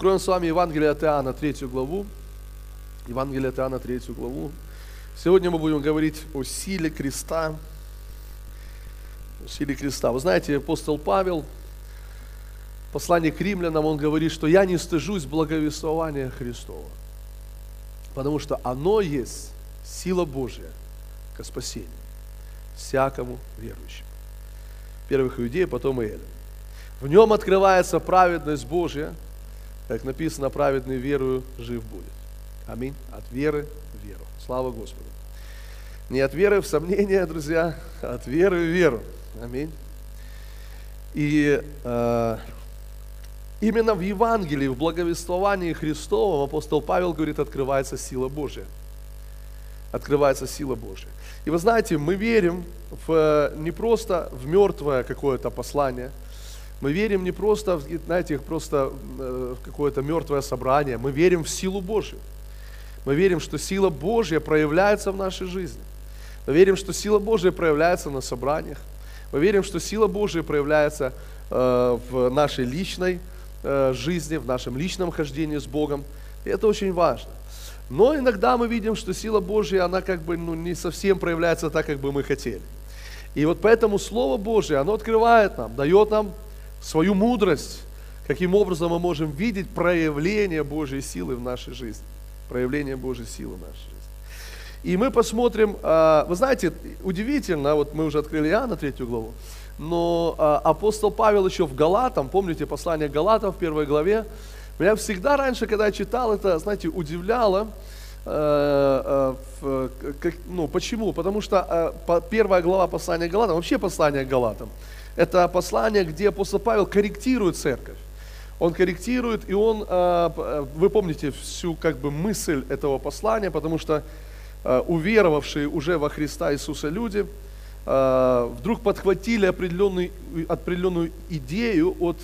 Откроем с вами Евангелие от Иоанна, третью главу. Евангелие от Иоанна, третью главу. Сегодня мы будем говорить о силе креста. О силе креста. Вы знаете, апостол Павел, послание к римлянам, он говорит, что я не стыжусь благовествования Христова, потому что оно есть сила Божья ко спасению всякому верующему. Первых иудеев, потом и Эля. В нем открывается праведность Божья – как написано, праведный верою жив будет. Аминь. От веры в веру. Слава Господу. Не от веры в сомнения, друзья, а от веры в веру. Аминь. И э, именно в Евангелии, в благовествовании Христовом апостол Павел говорит, открывается сила Божья. Открывается сила Божья. И вы знаете, мы верим в, не просто в мертвое какое-то послание – мы верим не просто, знаете, просто э, в какое-то мертвое собрание, мы верим в силу Божью. Мы верим, что сила Божья проявляется в нашей жизни. Мы верим, что сила Божья проявляется на собраниях. Мы верим, что сила Божья проявляется э, в нашей личной э, жизни, в нашем личном хождении с Богом. И это очень важно. Но иногда мы видим, что сила Божья, она как бы ну, не совсем проявляется так, как бы мы хотели. И вот поэтому Слово Божье, оно открывает нам, дает нам свою мудрость, каким образом мы можем видеть проявление Божьей силы в нашей жизни. Проявление Божьей силы в нашей жизни. И мы посмотрим, а, вы знаете, удивительно, вот мы уже открыли Иоанна третью главу, но а, апостол Павел еще в Галатам, помните послание Галатам в первой главе, меня всегда раньше, когда я читал это, знаете, удивляло, э, э, ну, почему? Потому что э, первая глава послания Галатам, вообще послание Галатам, это послание, где апостол Павел корректирует церковь. Он корректирует, и он, вы помните всю как бы мысль этого послания, потому что уверовавшие уже во Христа Иисуса люди вдруг подхватили определенную идею от,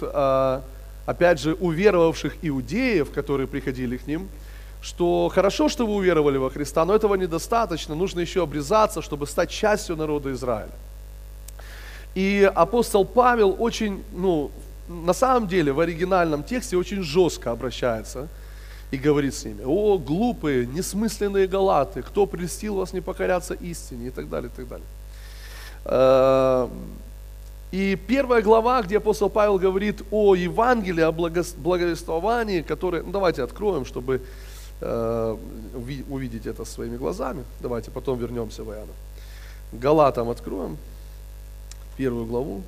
опять же, уверовавших иудеев, которые приходили к ним, что хорошо, что вы уверовали во Христа, но этого недостаточно, нужно еще обрезаться, чтобы стать частью народа Израиля. И апостол Павел очень, ну, на самом деле в оригинальном тексте очень жестко обращается и говорит с ними, о, глупые, несмысленные галаты, кто прельстил вас не покоряться истине и так далее, и так далее. Эм, и первая глава, где апостол Павел говорит о Евангелии, о благовествовании, которое, ну давайте откроем, чтобы э, увидеть это своими глазами. Давайте потом вернемся в Иоанна. Галатам откроем первую главу.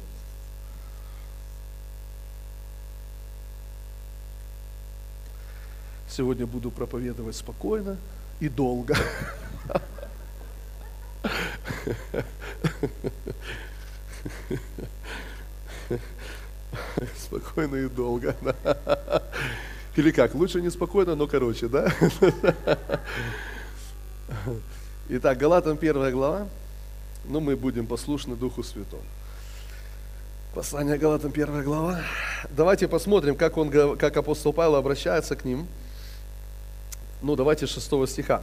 Сегодня буду проповедовать спокойно и долго. Спокойно и долго. Или как? Лучше не спокойно, но короче, да? Итак, Галатам первая глава. Но мы будем послушны Духу Святому. Послание Галатам, первая глава. Давайте посмотрим, как, он, как апостол Павел обращается к ним. Ну, давайте 6 стиха.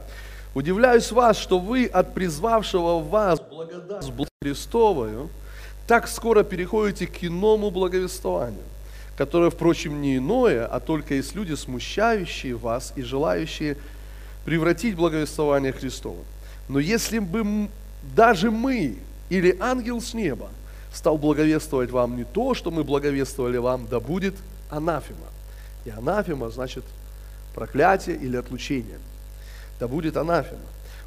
«Удивляюсь вас, что вы от призвавшего вас благодать Христовую так скоро переходите к иному благовествованию, которое, впрочем, не иное, а только есть люди, смущающие вас и желающие превратить благовествование Христова. Но если бы даже мы или ангел с неба – стал благовествовать вам не то, что мы благовествовали вам, да будет анафема. И анафема значит проклятие или отлучение. Да будет анафема.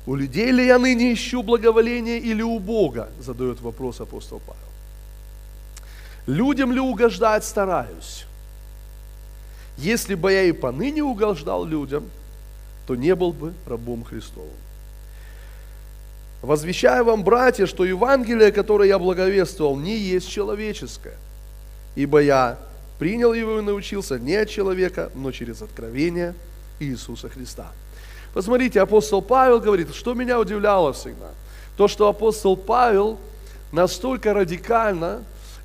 У людей ли я ныне ищу благоволение или у Бога? Задает вопрос апостол Павел. Людям ли угождать стараюсь? Если бы я и поныне угождал людям, то не был бы рабом Христовым. Возвещаю вам, братья, что Евангелие, которое я благовествовал, не есть человеческое. Ибо я принял его и научился не от человека, но через откровение Иисуса Христа. Посмотрите, апостол Павел говорит, что меня удивляло всегда. То, что апостол Павел настолько радикально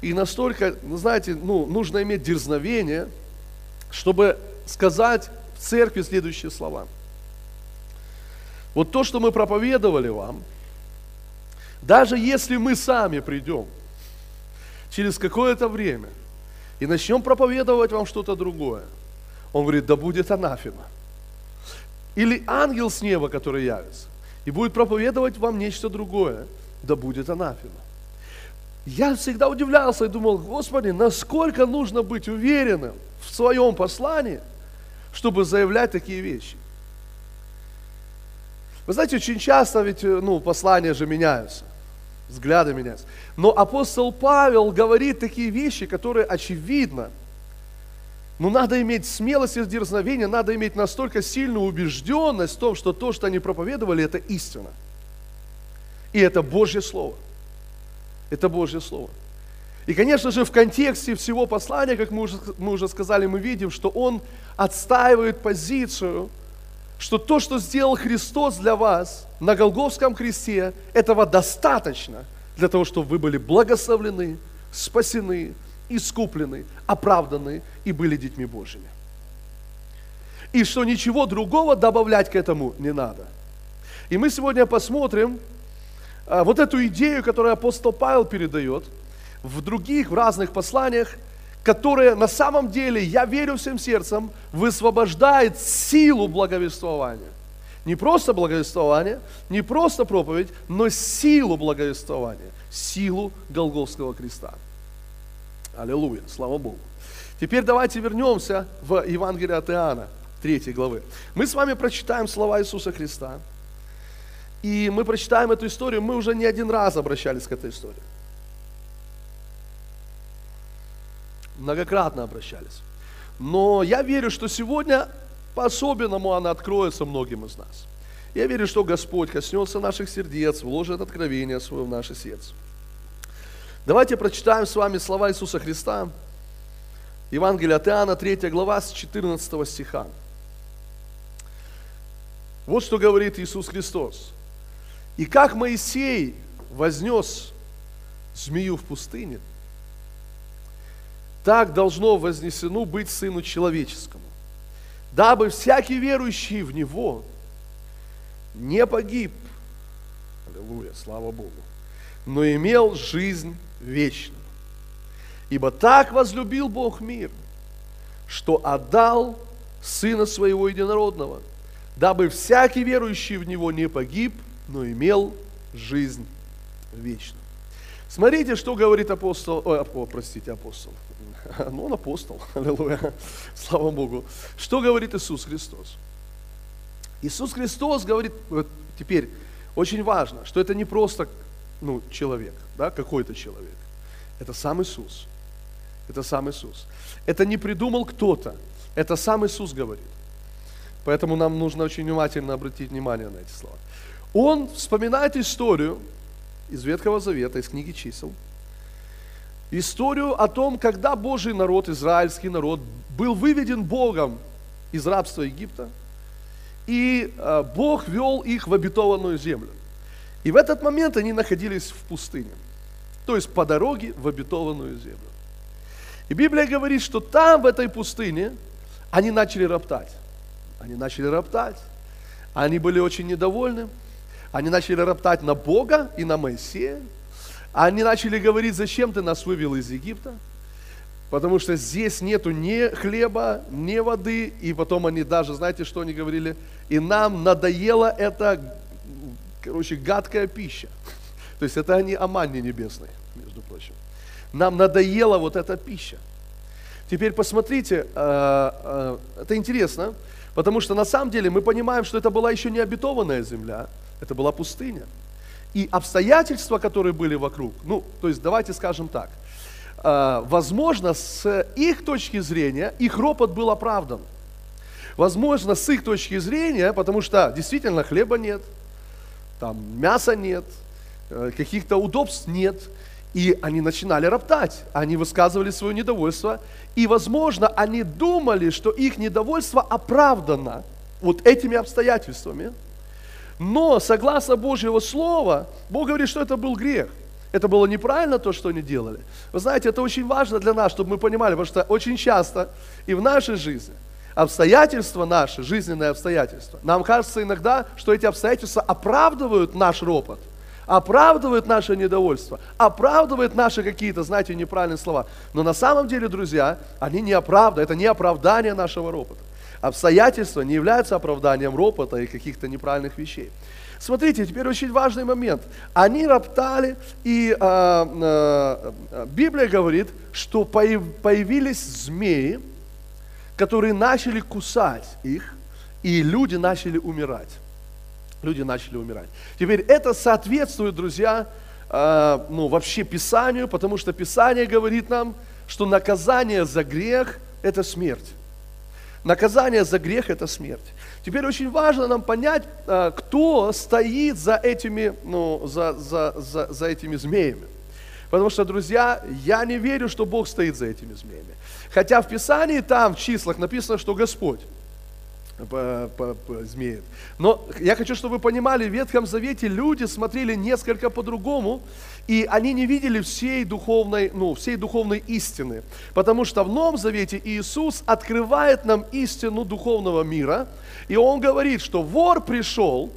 и настолько, знаете, ну, нужно иметь дерзновение, чтобы сказать в церкви следующие слова. Вот то, что мы проповедовали вам – даже если мы сами придем через какое-то время и начнем проповедовать вам что-то другое, Он говорит, да будет анафема. Или ангел с неба, который явится, и будет проповедовать вам нечто другое, да будет анафема. Я всегда удивлялся и думал, Господи, насколько нужно быть уверенным в своем послании, чтобы заявлять такие вещи. Вы знаете, очень часто ведь ну, послания же меняются, взгляды меняются. Но апостол Павел говорит такие вещи, которые очевидно. Но надо иметь смелость и дерзновение, надо иметь настолько сильную убежденность в том, что то, что они проповедовали, это истина. И это Божье Слово. Это Божье Слово. И, конечно же, в контексте всего послания, как мы уже, мы уже сказали, мы видим, что он отстаивает позицию, что то, что сделал Христос для вас на Голговском кресте, этого достаточно для того, чтобы вы были благословлены, спасены, искуплены, оправданы и были детьми Божьими. И что ничего другого добавлять к этому не надо. И мы сегодня посмотрим вот эту идею, которую апостол Павел передает в других, в разных посланиях, которые на самом деле, я верю всем сердцем, высвобождает силу благовествования. Не просто благовествование, не просто проповедь, но силу благовествования, силу Голговского креста. Аллилуйя, слава Богу. Теперь давайте вернемся в Евангелие от Иоанна, 3 главы. Мы с вами прочитаем слова Иисуса Христа. И мы прочитаем эту историю, мы уже не один раз обращались к этой истории. Многократно обращались. Но я верю, что сегодня по-особенному она откроется многим из нас. Я верю, что Господь коснется наших сердец, вложит откровение свое в наше сердце. Давайте прочитаем с вами слова Иисуса Христа. Евангелие от Иоанна, 3 глава, с 14 стиха. Вот что говорит Иисус Христос. И как Моисей вознес змею в пустыне, так должно вознесено быть Сыну Человеческому, дабы всякий верующий в Него не погиб, аллилуйя, слава Богу, но имел жизнь вечную. Ибо так возлюбил Бог мир, что отдал Сына Своего Единородного, дабы всякий верующий в Него не погиб, но имел жизнь вечную. Смотрите, что говорит апостол, о, простите, апостол. Ну, он апостол, аллилуйя, слава Богу. Что говорит Иисус Христос? Иисус Христос говорит, вот теперь, очень важно, что это не просто ну, человек, да, какой-то человек. Это сам Иисус. Это сам Иисус. Это не придумал кто-то. Это сам Иисус говорит. Поэтому нам нужно очень внимательно обратить внимание на эти слова. Он вспоминает историю из Ветхого Завета, из книги чисел. Историю о том, когда Божий народ, израильский народ, был выведен Богом из рабства Египта, и э, Бог вел их в обетованную землю. И в этот момент они находились в пустыне, то есть по дороге в обетованную землю. И Библия говорит, что там, в этой пустыне, они начали роптать. Они начали роптать. Они были очень недовольны. Они начали роптать на Бога и на Моисея. Они начали говорить, зачем ты нас вывел из Египта? Потому что здесь нету ни хлеба, ни воды. И потом они даже, знаете, что они говорили? И нам надоела эта, короче, гадкая пища. То есть это они о манне небесной, между прочим. Нам надоела вот эта пища. Теперь посмотрите, э, э, это интересно, потому что на самом деле мы понимаем, что это была еще не обетованная земля, это была пустыня. И обстоятельства, которые были вокруг, ну, то есть давайте скажем так, э, возможно, с их точки зрения, их ропот был оправдан. Возможно, с их точки зрения, потому что действительно хлеба нет, там мяса нет, э, каких-то удобств нет, и они начинали роптать, они высказывали свое недовольство, и, возможно, они думали, что их недовольство оправдано вот этими обстоятельствами – но, согласно Божьего Слова, Бог говорит, что это был грех. Это было неправильно то, что они делали. Вы знаете, это очень важно для нас, чтобы мы понимали, потому что очень часто и в нашей жизни обстоятельства наши, жизненные обстоятельства, нам кажется иногда, что эти обстоятельства оправдывают наш ропот, оправдывают наше недовольство, оправдывают наши какие-то, знаете, неправильные слова. Но на самом деле, друзья, они не оправдывают, это не оправдание нашего ропота. Обстоятельства не являются оправданием ропота и каких-то неправильных вещей. Смотрите, теперь очень важный момент. Они роптали, и э, э, Библия говорит, что появились змеи, которые начали кусать их, и люди начали умирать. Люди начали умирать. Теперь это соответствует, друзья, э, ну, вообще Писанию, потому что Писание говорит нам, что наказание за грех – это смерть. Наказание за грех – это смерть. Теперь очень важно нам понять, э, кто стоит за этими, ну, за, за, за, за этими змеями. Потому что, друзья, я не верю, что Бог стоит за этими змеями. Хотя в Писании там, в числах написано, что Господь по, по, по, змеи. Но я хочу, чтобы вы понимали, в Ветхом Завете люди смотрели несколько по-другому, и они не видели всей духовной, ну, всей духовной истины. Потому что в Новом Завете Иисус открывает нам истину духовного мира, и Он говорит, что вор пришел,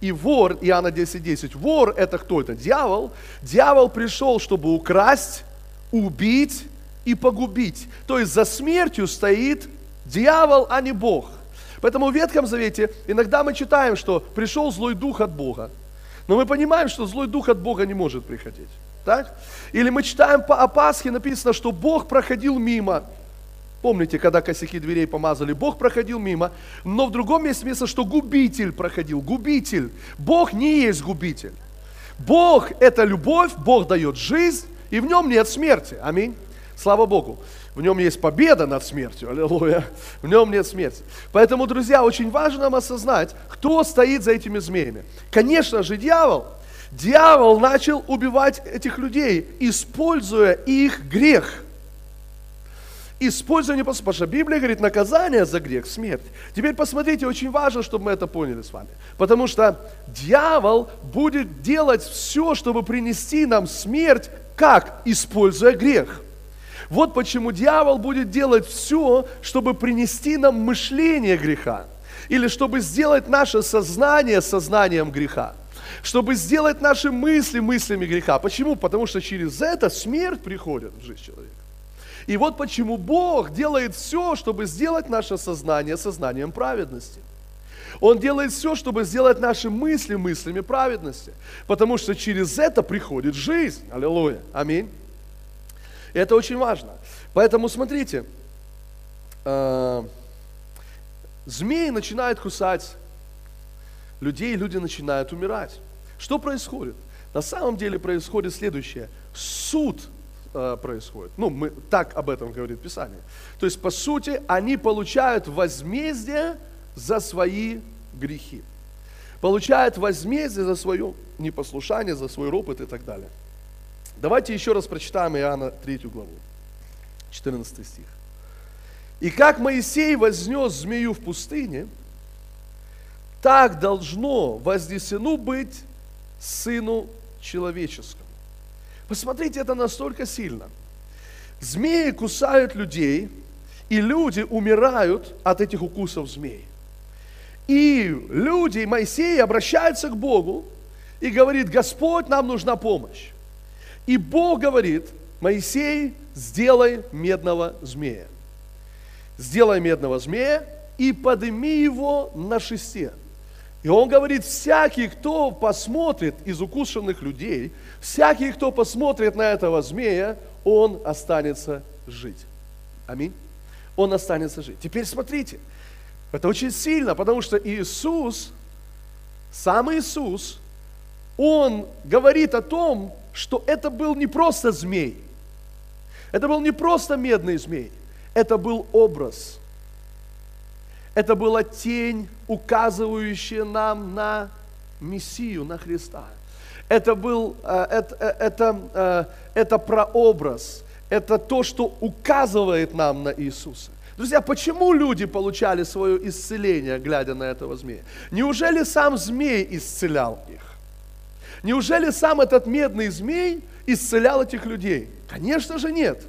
и вор, Иоанна 10.10, 10, вор это кто это? Дьявол. Дьявол пришел, чтобы украсть, убить и погубить. То есть за смертью стоит дьявол, а не Бог. Поэтому в Ветхом Завете иногда мы читаем, что пришел злой дух от Бога. Но мы понимаем, что злой дух от Бога не может приходить. Так? Или мы читаем о Пасхе, написано, что Бог проходил мимо. Помните, когда косяки дверей помазали, Бог проходил мимо, но в другом месте написано, что губитель проходил, губитель. Бог не есть губитель. Бог – это любовь, Бог дает жизнь, и в нем нет смерти. Аминь. Слава Богу. В нем есть победа над смертью. Аллилуйя. В нем нет смерти. Поэтому, друзья, очень важно нам осознать, кто стоит за этими змеями. Конечно же, дьявол. Дьявол начал убивать этих людей, используя их грех. Используя не потому что Библия говорит, наказание за грех – смерть. Теперь посмотрите, очень важно, чтобы мы это поняли с вами. Потому что дьявол будет делать все, чтобы принести нам смерть, как? Используя грех. Вот почему дьявол будет делать все, чтобы принести нам мышление греха. Или чтобы сделать наше сознание сознанием греха. Чтобы сделать наши мысли мыслями греха. Почему? Потому что через это смерть приходит в жизнь человека. И вот почему Бог делает все, чтобы сделать наше сознание сознанием праведности. Он делает все, чтобы сделать наши мысли мыслями праведности. Потому что через это приходит жизнь. Аллилуйя. Аминь. Это очень важно. Поэтому смотрите, э, змеи начинают кусать людей, люди начинают умирать. Что происходит? На самом деле происходит следующее. Суд э, происходит. Ну, мы, так об этом говорит Писание. То есть, по сути, они получают возмездие за свои грехи. Получают возмездие за свое непослушание, за свой ропот и так далее. Давайте еще раз прочитаем Иоанна 3 главу, 14 стих. «И как Моисей вознес змею в пустыне, так должно вознесено быть Сыну Человеческому». Посмотрите, это настолько сильно. Змеи кусают людей, и люди умирают от этих укусов змей. И люди, Моисей обращаются к Богу и говорит, Господь, нам нужна помощь. И Бог говорит, Моисей, сделай медного змея. Сделай медного змея и подними его на шесте. И он говорит, всякий, кто посмотрит из укушенных людей, всякий, кто посмотрит на этого змея, он останется жить. Аминь. Он останется жить. Теперь смотрите, это очень сильно, потому что Иисус, сам Иисус, он говорит о том, что это был не просто змей, это был не просто медный змей, это был образ. Это была тень, указывающая нам на Мессию, на Христа. Это был, э, это, э, это, э, это прообраз, это то, что указывает нам на Иисуса. Друзья, почему люди получали свое исцеление, глядя на этого змея? Неужели сам змей исцелял их? Неужели сам этот медный змей исцелял этих людей? Конечно же нет.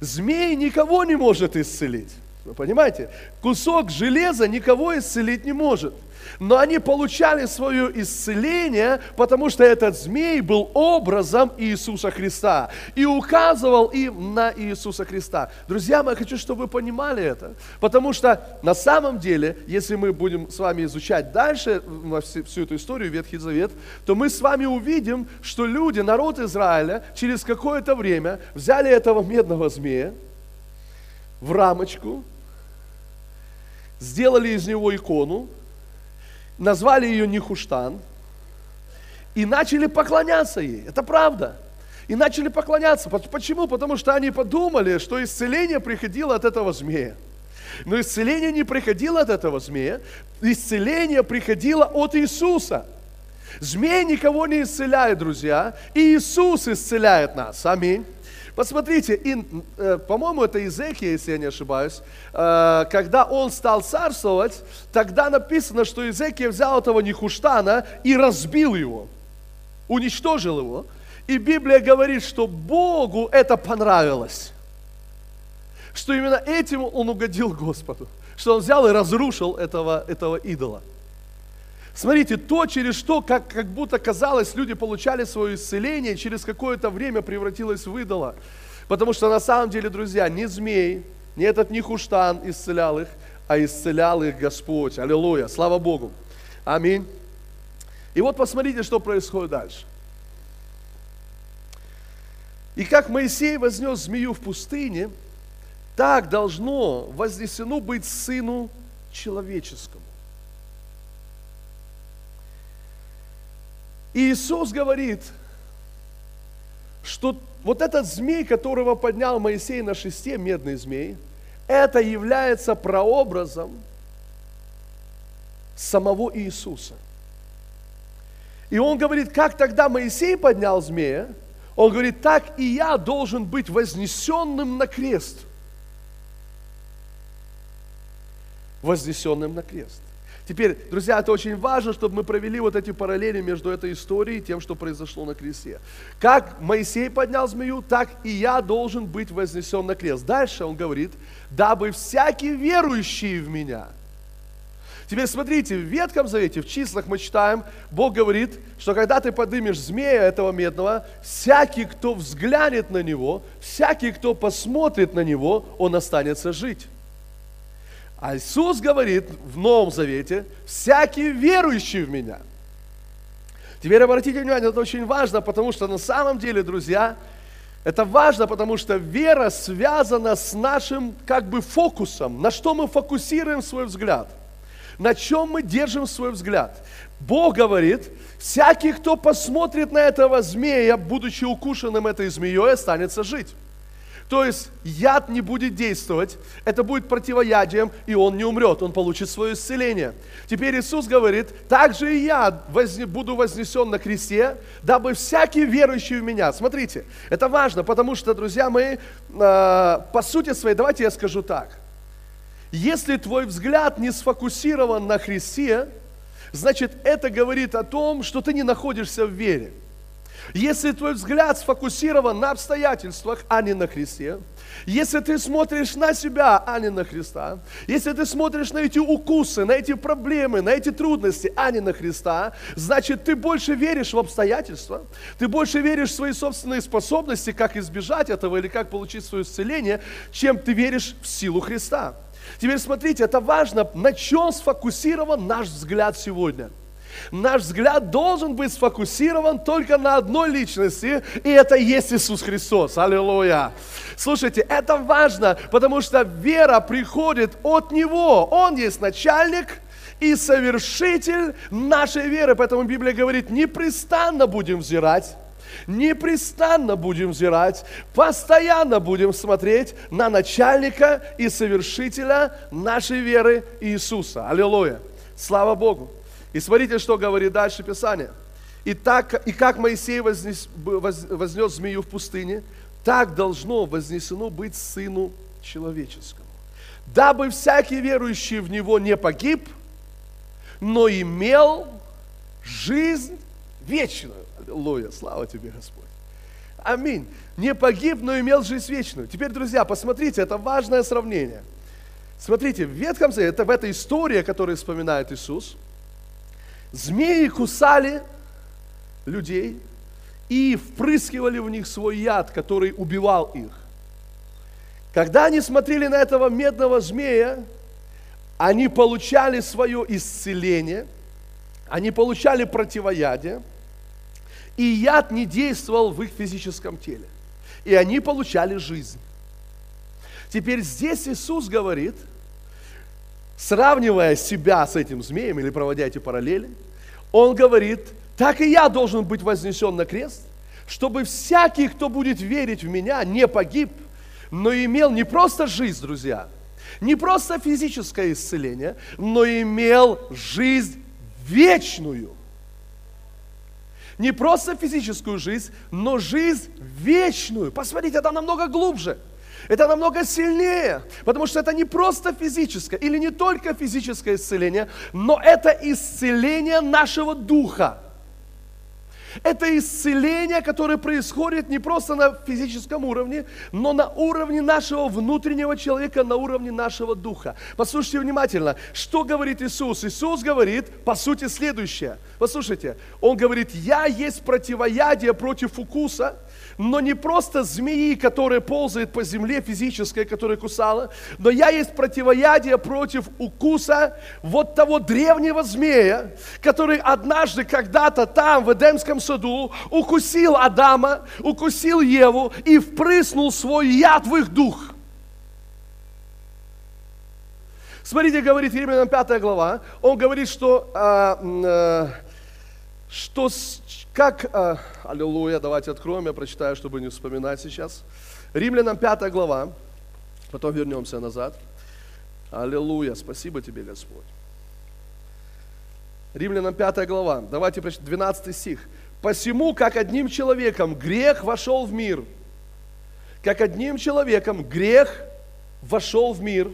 Змей никого не может исцелить. Вы понимаете? Кусок железа никого исцелить не может. Но они получали свое исцеление, потому что этот змей был образом Иисуса Христа и указывал им на Иисуса Христа. Друзья мои, хочу, чтобы вы понимали это, потому что на самом деле, если мы будем с вами изучать дальше всю эту историю, Ветхий Завет, то мы с вами увидим, что люди, народ Израиля, через какое-то время взяли этого медного змея в рамочку, сделали из него икону, назвали ее Нихуштан и начали поклоняться ей. Это правда. И начали поклоняться. Почему? Потому что они подумали, что исцеление приходило от этого змея. Но исцеление не приходило от этого змея, исцеление приходило от Иисуса. Змей никого не исцеляет, друзья, и Иисус исцеляет нас. Аминь. Посмотрите, э, по-моему, это Иезекия, если я не ошибаюсь, э, когда он стал царствовать, тогда написано, что Иезекия взял этого Нихуштана и разбил его, уничтожил его. И Библия говорит, что Богу это понравилось. Что именно этим он угодил Господу. Что он взял и разрушил этого, этого идола. Смотрите, то, через что, как, как будто казалось, люди получали свое исцеление, через какое-то время превратилось в идола. Потому что на самом деле, друзья, не змей, не этот Нихуштан исцелял их, а исцелял их Господь. Аллилуйя, слава Богу. Аминь. И вот посмотрите, что происходит дальше. И как Моисей вознес змею в пустыне, так должно вознесено быть сыну человеческому. Иисус говорит, что вот этот змей, которого поднял Моисей на шесте, медный змей, это является прообразом самого Иисуса. И он говорит, как тогда Моисей поднял змея, он говорит, так и я должен быть вознесенным на крест. Вознесенным на крест. Теперь, друзья, это очень важно, чтобы мы провели вот эти параллели между этой историей и тем, что произошло на кресте. Как Моисей поднял змею, так и я должен быть вознесен на крест. Дальше он говорит, дабы всякий верующий в меня. Теперь смотрите, в Ветхом Завете, в числах мы читаем, Бог говорит, что когда ты поднимешь змея этого медного, всякий, кто взглянет на него, всякий, кто посмотрит на него, он останется жить. А Иисус говорит в Новом Завете, всякий верующий в Меня. Теперь обратите внимание, это очень важно, потому что на самом деле, друзья, это важно, потому что вера связана с нашим как бы фокусом, на что мы фокусируем свой взгляд, на чем мы держим свой взгляд. Бог говорит, всякий, кто посмотрит на этого змея, будучи укушенным этой змеей, останется жить. То есть яд не будет действовать, это будет противоядием, и он не умрет, он получит свое исцеление. Теперь Иисус говорит, также и я буду вознесен на кресте, дабы всякий верующий в меня. Смотрите, это важно, потому что, друзья мои, а, по сути своей, давайте я скажу так. Если твой взгляд не сфокусирован на Христе, значит, это говорит о том, что ты не находишься в вере. Если твой взгляд сфокусирован на обстоятельствах, а не на Христе, если ты смотришь на себя, а не на Христа, если ты смотришь на эти укусы, на эти проблемы, на эти трудности, а не на Христа, значит, ты больше веришь в обстоятельства, ты больше веришь в свои собственные способности, как избежать этого или как получить свое исцеление, чем ты веришь в силу Христа. Теперь смотрите, это важно, на чем сфокусирован наш взгляд сегодня – Наш взгляд должен быть сфокусирован только на одной личности, и это есть Иисус Христос. Аллилуйя. Слушайте, это важно, потому что вера приходит от Него. Он есть начальник, и совершитель нашей веры. Поэтому Библия говорит, непрестанно будем взирать, непрестанно будем взирать, постоянно будем смотреть на начальника и совершителя нашей веры Иисуса. Аллилуйя. Слава Богу. И смотрите, что говорит дальше Писание. И, так, и как Моисей вознес, вознес змею в пустыне, так должно вознесено быть Сыну Человеческому. Дабы всякий верующий в Него не погиб, но имел жизнь вечную. Аллилуйя, слава тебе, Господь. Аминь. Не погиб, но имел жизнь вечную. Теперь, друзья, посмотрите, это важное сравнение. Смотрите, в Ветхом Завете, это в этой истории, которую вспоминает Иисус – Змеи кусали людей и впрыскивали в них свой яд, который убивал их. Когда они смотрели на этого медного змея, они получали свое исцеление, они получали противоядие, и яд не действовал в их физическом теле. И они получали жизнь. Теперь здесь Иисус говорит, сравнивая себя с этим змеем или проводя эти параллели, Он говорит, так и я должен быть вознесен на крест, чтобы всякий, кто будет верить в меня, не погиб, но имел не просто жизнь, друзья, не просто физическое исцеление, но имел жизнь вечную. Не просто физическую жизнь, но жизнь вечную. Посмотрите, это намного глубже. Это намного сильнее, потому что это не просто физическое или не только физическое исцеление, но это исцеление нашего духа. Это исцеление, которое происходит не просто на физическом уровне, но на уровне нашего внутреннего человека, на уровне нашего духа. Послушайте внимательно, что говорит Иисус? Иисус говорит, по сути, следующее. Послушайте, Он говорит, я есть противоядие против укуса, но не просто змеи, которая ползает по земле, физическая, которая кусала, но я есть противоядие против укуса вот того древнего змея, который однажды когда-то там, в Эдемском саду, укусил Адама, укусил Еву и впрыснул свой яд в их дух. Смотрите, говорит Римлянам 5 глава, он говорит, что, э, э, что как, э, аллилуйя, давайте откроем, я прочитаю, чтобы не вспоминать сейчас. Римлянам 5 глава, потом вернемся назад. Аллилуйя, спасибо тебе, Господь. Римлянам 5 глава, давайте прочитаем 12 стих. «Посему, как одним человеком грех вошел в мир, как одним человеком грех вошел в мир,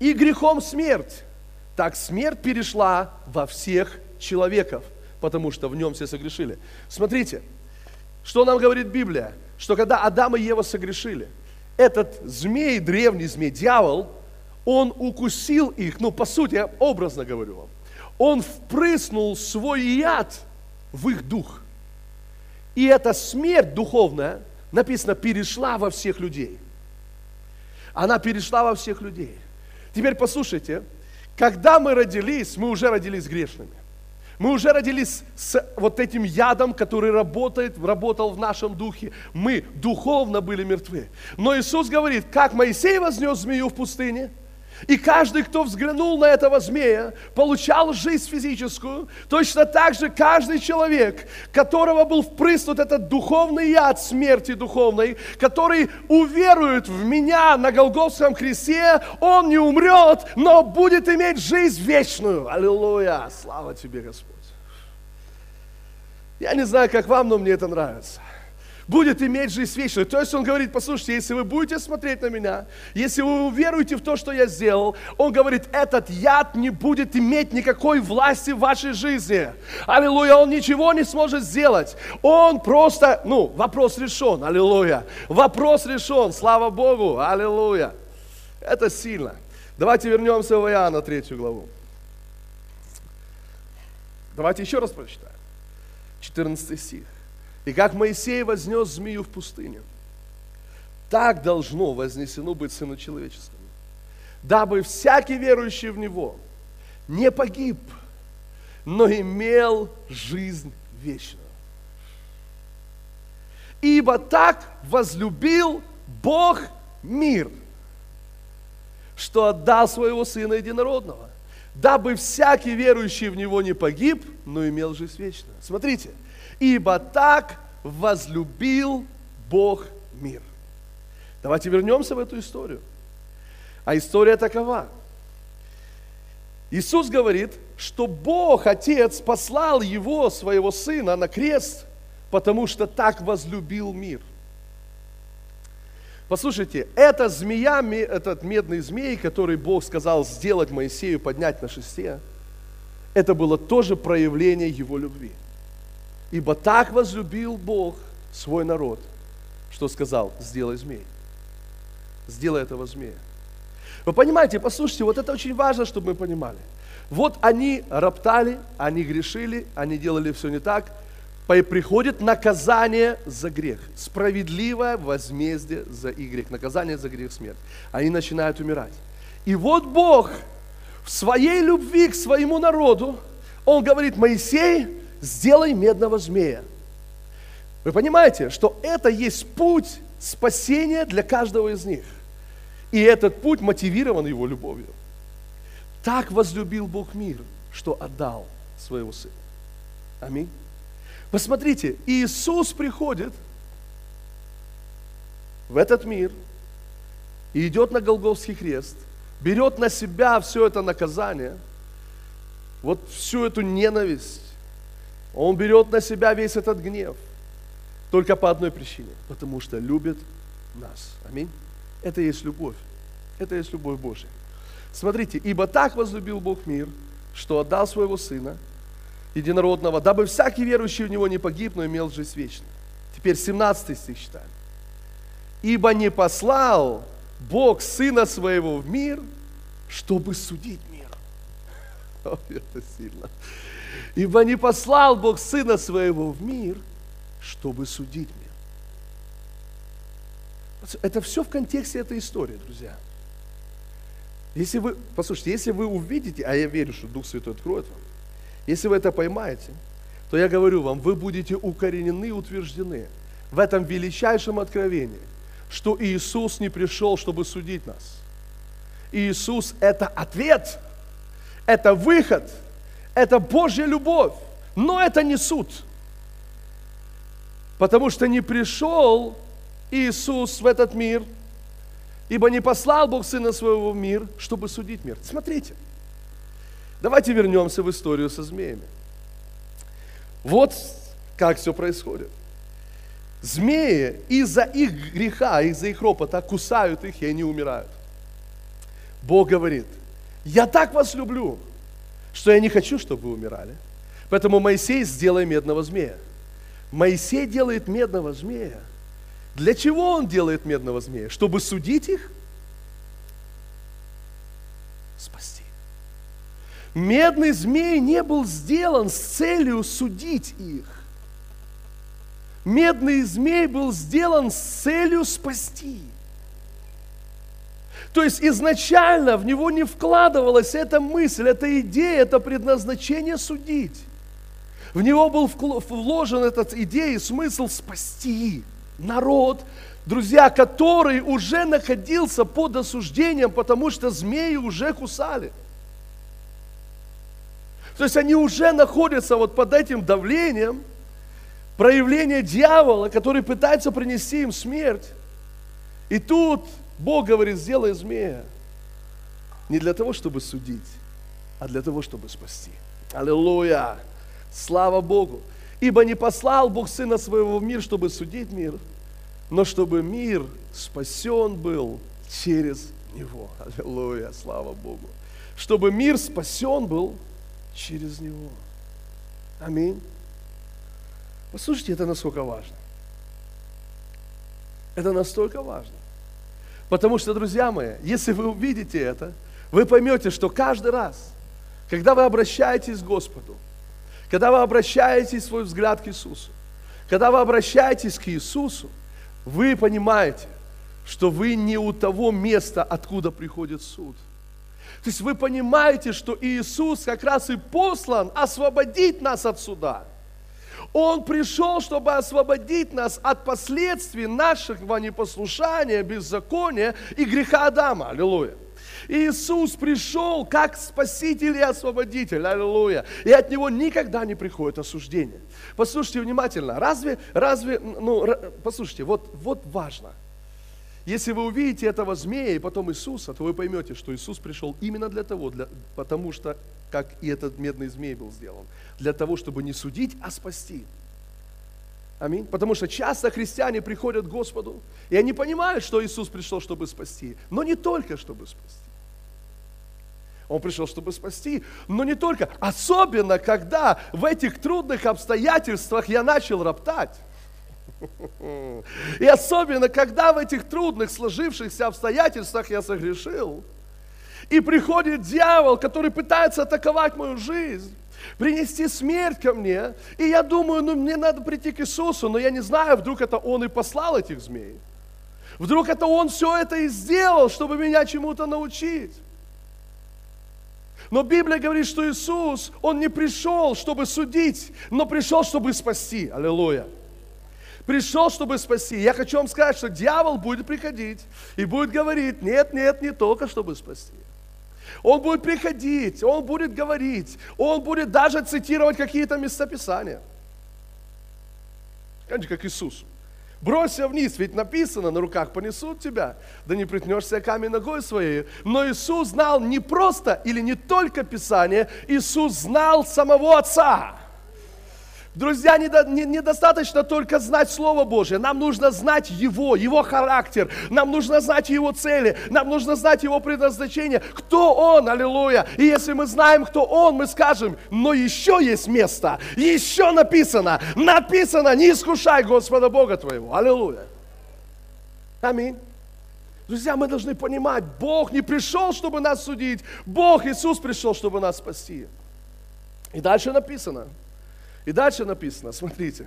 и грехом смерть, так смерть перешла во всех человеков, потому что в нем все согрешили. Смотрите, что нам говорит Библия? Что когда Адам и Ева согрешили, этот змей, древний змей, дьявол, он укусил их, ну, по сути, я образно говорю вам, он впрыснул свой яд в их дух. И эта смерть духовная, написано, перешла во всех людей. Она перешла во всех людей. Теперь послушайте, когда мы родились, мы уже родились грешными. Мы уже родились с вот этим ядом, который работает, работал в нашем духе. Мы духовно были мертвы. Но Иисус говорит, как Моисей вознес змею в пустыне – и каждый, кто взглянул на этого змея, получал жизнь физическую. Точно так же каждый человек, которого был впрыснут этот духовный яд смерти духовной, который уверует в меня на Голгофском кресте, он не умрет, но будет иметь жизнь вечную. Аллилуйя! Слава тебе, Господь! Я не знаю, как вам, но мне это нравится будет иметь жизнь вечную. То есть он говорит, послушайте, если вы будете смотреть на меня, если вы уверуете в то, что я сделал, он говорит, этот яд не будет иметь никакой власти в вашей жизни. Аллилуйя, он ничего не сможет сделать. Он просто, ну, вопрос решен, аллилуйя. Вопрос решен, слава Богу, аллилуйя. Это сильно. Давайте вернемся в Иоанна, третью главу. Давайте еще раз прочитаем. 14 стих. И как Моисей вознес змею в пустыню, так должно вознесено быть Сыну Человеческому, дабы всякий верующий в Него не погиб, но имел жизнь вечную. Ибо так возлюбил Бог мир, что отдал своего Сына Единородного, дабы всякий верующий в Него не погиб, но имел жизнь вечную. Смотрите – ибо так возлюбил Бог мир. Давайте вернемся в эту историю. А история такова. Иисус говорит, что Бог, Отец, послал Его, Своего Сына, на крест, потому что так возлюбил мир. Послушайте, эта змея, этот медный змей, который Бог сказал сделать Моисею, поднять на шесте, это было тоже проявление Его любви. Ибо так возлюбил Бог свой народ, что сказал, сделай змей. Сделай этого змея. Вы понимаете, послушайте, вот это очень важно, чтобы мы понимали. Вот они роптали, они грешили, они делали все не так. Приходит наказание за грех. Справедливое возмездие за их грех. Наказание за грех смерть. Они начинают умирать. И вот Бог в своей любви к своему народу, Он говорит, Моисей, сделай медного змея. Вы понимаете, что это есть путь спасения для каждого из них. И этот путь мотивирован его любовью. Так возлюбил Бог мир, что отдал своего Сына. Аминь. Посмотрите, Иисус приходит в этот мир и идет на Голговский крест, берет на себя все это наказание, вот всю эту ненависть, он берет на себя весь этот гнев, только по одной причине, потому что любит нас. Аминь. Это есть любовь. Это есть любовь Божья. Смотрите, ибо так возлюбил Бог мир, что отдал своего Сына, единородного, дабы всякий верующий в Него не погиб, но имел жизнь вечную. Теперь 17 стих читаем. Ибо не послал Бог Сына Своего в мир, чтобы судить мир. О, это сильно. Ибо не послал Бог Сына Своего в мир, чтобы судить мир. Это все в контексте этой истории, друзья. Если вы, послушайте, если вы увидите, а я верю, что Дух Святой откроет вам, если вы это поймаете, то я говорю вам, вы будете укоренены утверждены в этом величайшем откровении, что Иисус не пришел, чтобы судить нас. Иисус – это ответ, это выход, это Божья любовь, но это не суд. Потому что не пришел Иисус в этот мир – Ибо не послал Бог Сына Своего в мир, чтобы судить мир. Смотрите, давайте вернемся в историю со змеями. Вот как все происходит. Змеи из-за их греха, из-за их ропота кусают их, и они умирают. Бог говорит, я так вас люблю, что я не хочу, чтобы вы умирали. Поэтому Моисей сделай медного змея. Моисей делает медного змея, для чего он делает медного змея? Чтобы судить их? Спасти. Медный змей не был сделан с целью судить их. Медный змей был сделан с целью спасти. То есть изначально в него не вкладывалась эта мысль, эта идея, это предназначение судить. В него был вложен этот идея и смысл спасти народ, друзья, который уже находился под осуждением, потому что змеи уже кусали. То есть они уже находятся вот под этим давлением проявления дьявола, который пытается принести им смерть. И тут Бог говорит, сделай змея. Не для того, чтобы судить, а для того, чтобы спасти. Аллилуйя! Слава Богу! Ибо не послал Бог Сына Своего в мир, чтобы судить мир, но чтобы мир спасен был через Него. Аллилуйя, слава Богу. Чтобы мир спасен был через Него. Аминь. Послушайте, это насколько важно. Это настолько важно. Потому что, друзья мои, если вы увидите это, вы поймете, что каждый раз, когда вы обращаетесь к Господу, когда вы обращаетесь свой взгляд к Иисусу, когда вы обращаетесь к Иисусу, вы понимаете, что вы не у того места, откуда приходит суд. То есть вы понимаете, что Иисус как раз и послан освободить нас от суда. Он пришел, чтобы освободить нас от последствий нашего непослушания, беззакония и греха Адама. Аллилуйя. Иисус пришел как Спаситель и Освободитель, аллилуйя. И от Него никогда не приходит осуждение. Послушайте внимательно, разве, разве, ну, послушайте, вот, вот важно. Если вы увидите этого змея и потом Иисуса, то вы поймете, что Иисус пришел именно для того, для, потому что, как и этот медный змей был сделан, для того, чтобы не судить, а спасти. Аминь. Потому что часто христиане приходят к Господу, и они понимают, что Иисус пришел, чтобы спасти, но не только, чтобы спасти. Он пришел, чтобы спасти. Но не только. Особенно, когда в этих трудных обстоятельствах я начал роптать. И особенно, когда в этих трудных сложившихся обстоятельствах я согрешил. И приходит дьявол, который пытается атаковать мою жизнь, принести смерть ко мне. И я думаю, ну мне надо прийти к Иисусу, но я не знаю, вдруг это Он и послал этих змей. Вдруг это Он все это и сделал, чтобы меня чему-то научить. Но Библия говорит, что Иисус, Он не пришел, чтобы судить, но пришел, чтобы спасти. Аллилуйя. Пришел, чтобы спасти. Я хочу вам сказать, что дьявол будет приходить и будет говорить, нет, нет, не только, чтобы спасти. Он будет приходить, он будет говорить, он будет даже цитировать какие-то местописания. Знаете, как Иисус. Бросься вниз, ведь написано, на руках понесут тебя, да не притнешься камень ногой своей. Но Иисус знал не просто или не только Писание, Иисус знал самого Отца. Друзья, недостаточно только знать Слово Божье. Нам нужно знать Его, Его характер. Нам нужно знать Его цели. Нам нужно знать Его предназначение. Кто Он, аллилуйя. И если мы знаем, кто Он, мы скажем, но еще есть место. Еще написано. Написано, не искушай Господа Бога твоего. Аллилуйя. Аминь. Друзья, мы должны понимать, Бог не пришел, чтобы нас судить. Бог, Иисус пришел, чтобы нас спасти. И дальше написано – и дальше написано, смотрите.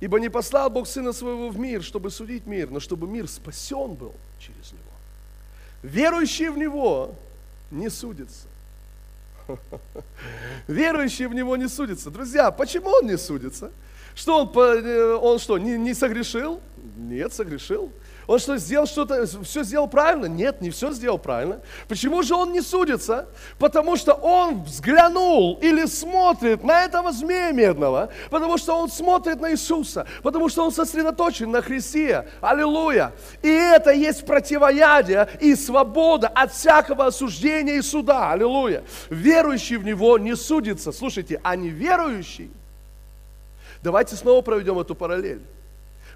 Ибо не послал Бог Сына Своего в мир, чтобы судить мир, но чтобы мир спасен был через Него. Верующие в Него не судятся. Верующие в Него не судятся. Друзья, почему Он не судится? Что он, э, он что, не, не согрешил? Нет, согрешил. Он что, сделал что-то, все сделал правильно? Нет, не все сделал правильно. Почему же он не судится? Потому что он взглянул или смотрит на этого змея медного, потому что он смотрит на Иисуса, потому что он сосредоточен на Христе. Аллилуйя. И это есть противоядие и свобода от всякого осуждения и суда. Аллилуйя. Верующий в Него не судится. Слушайте, а неверующий, давайте снова проведем эту параллель.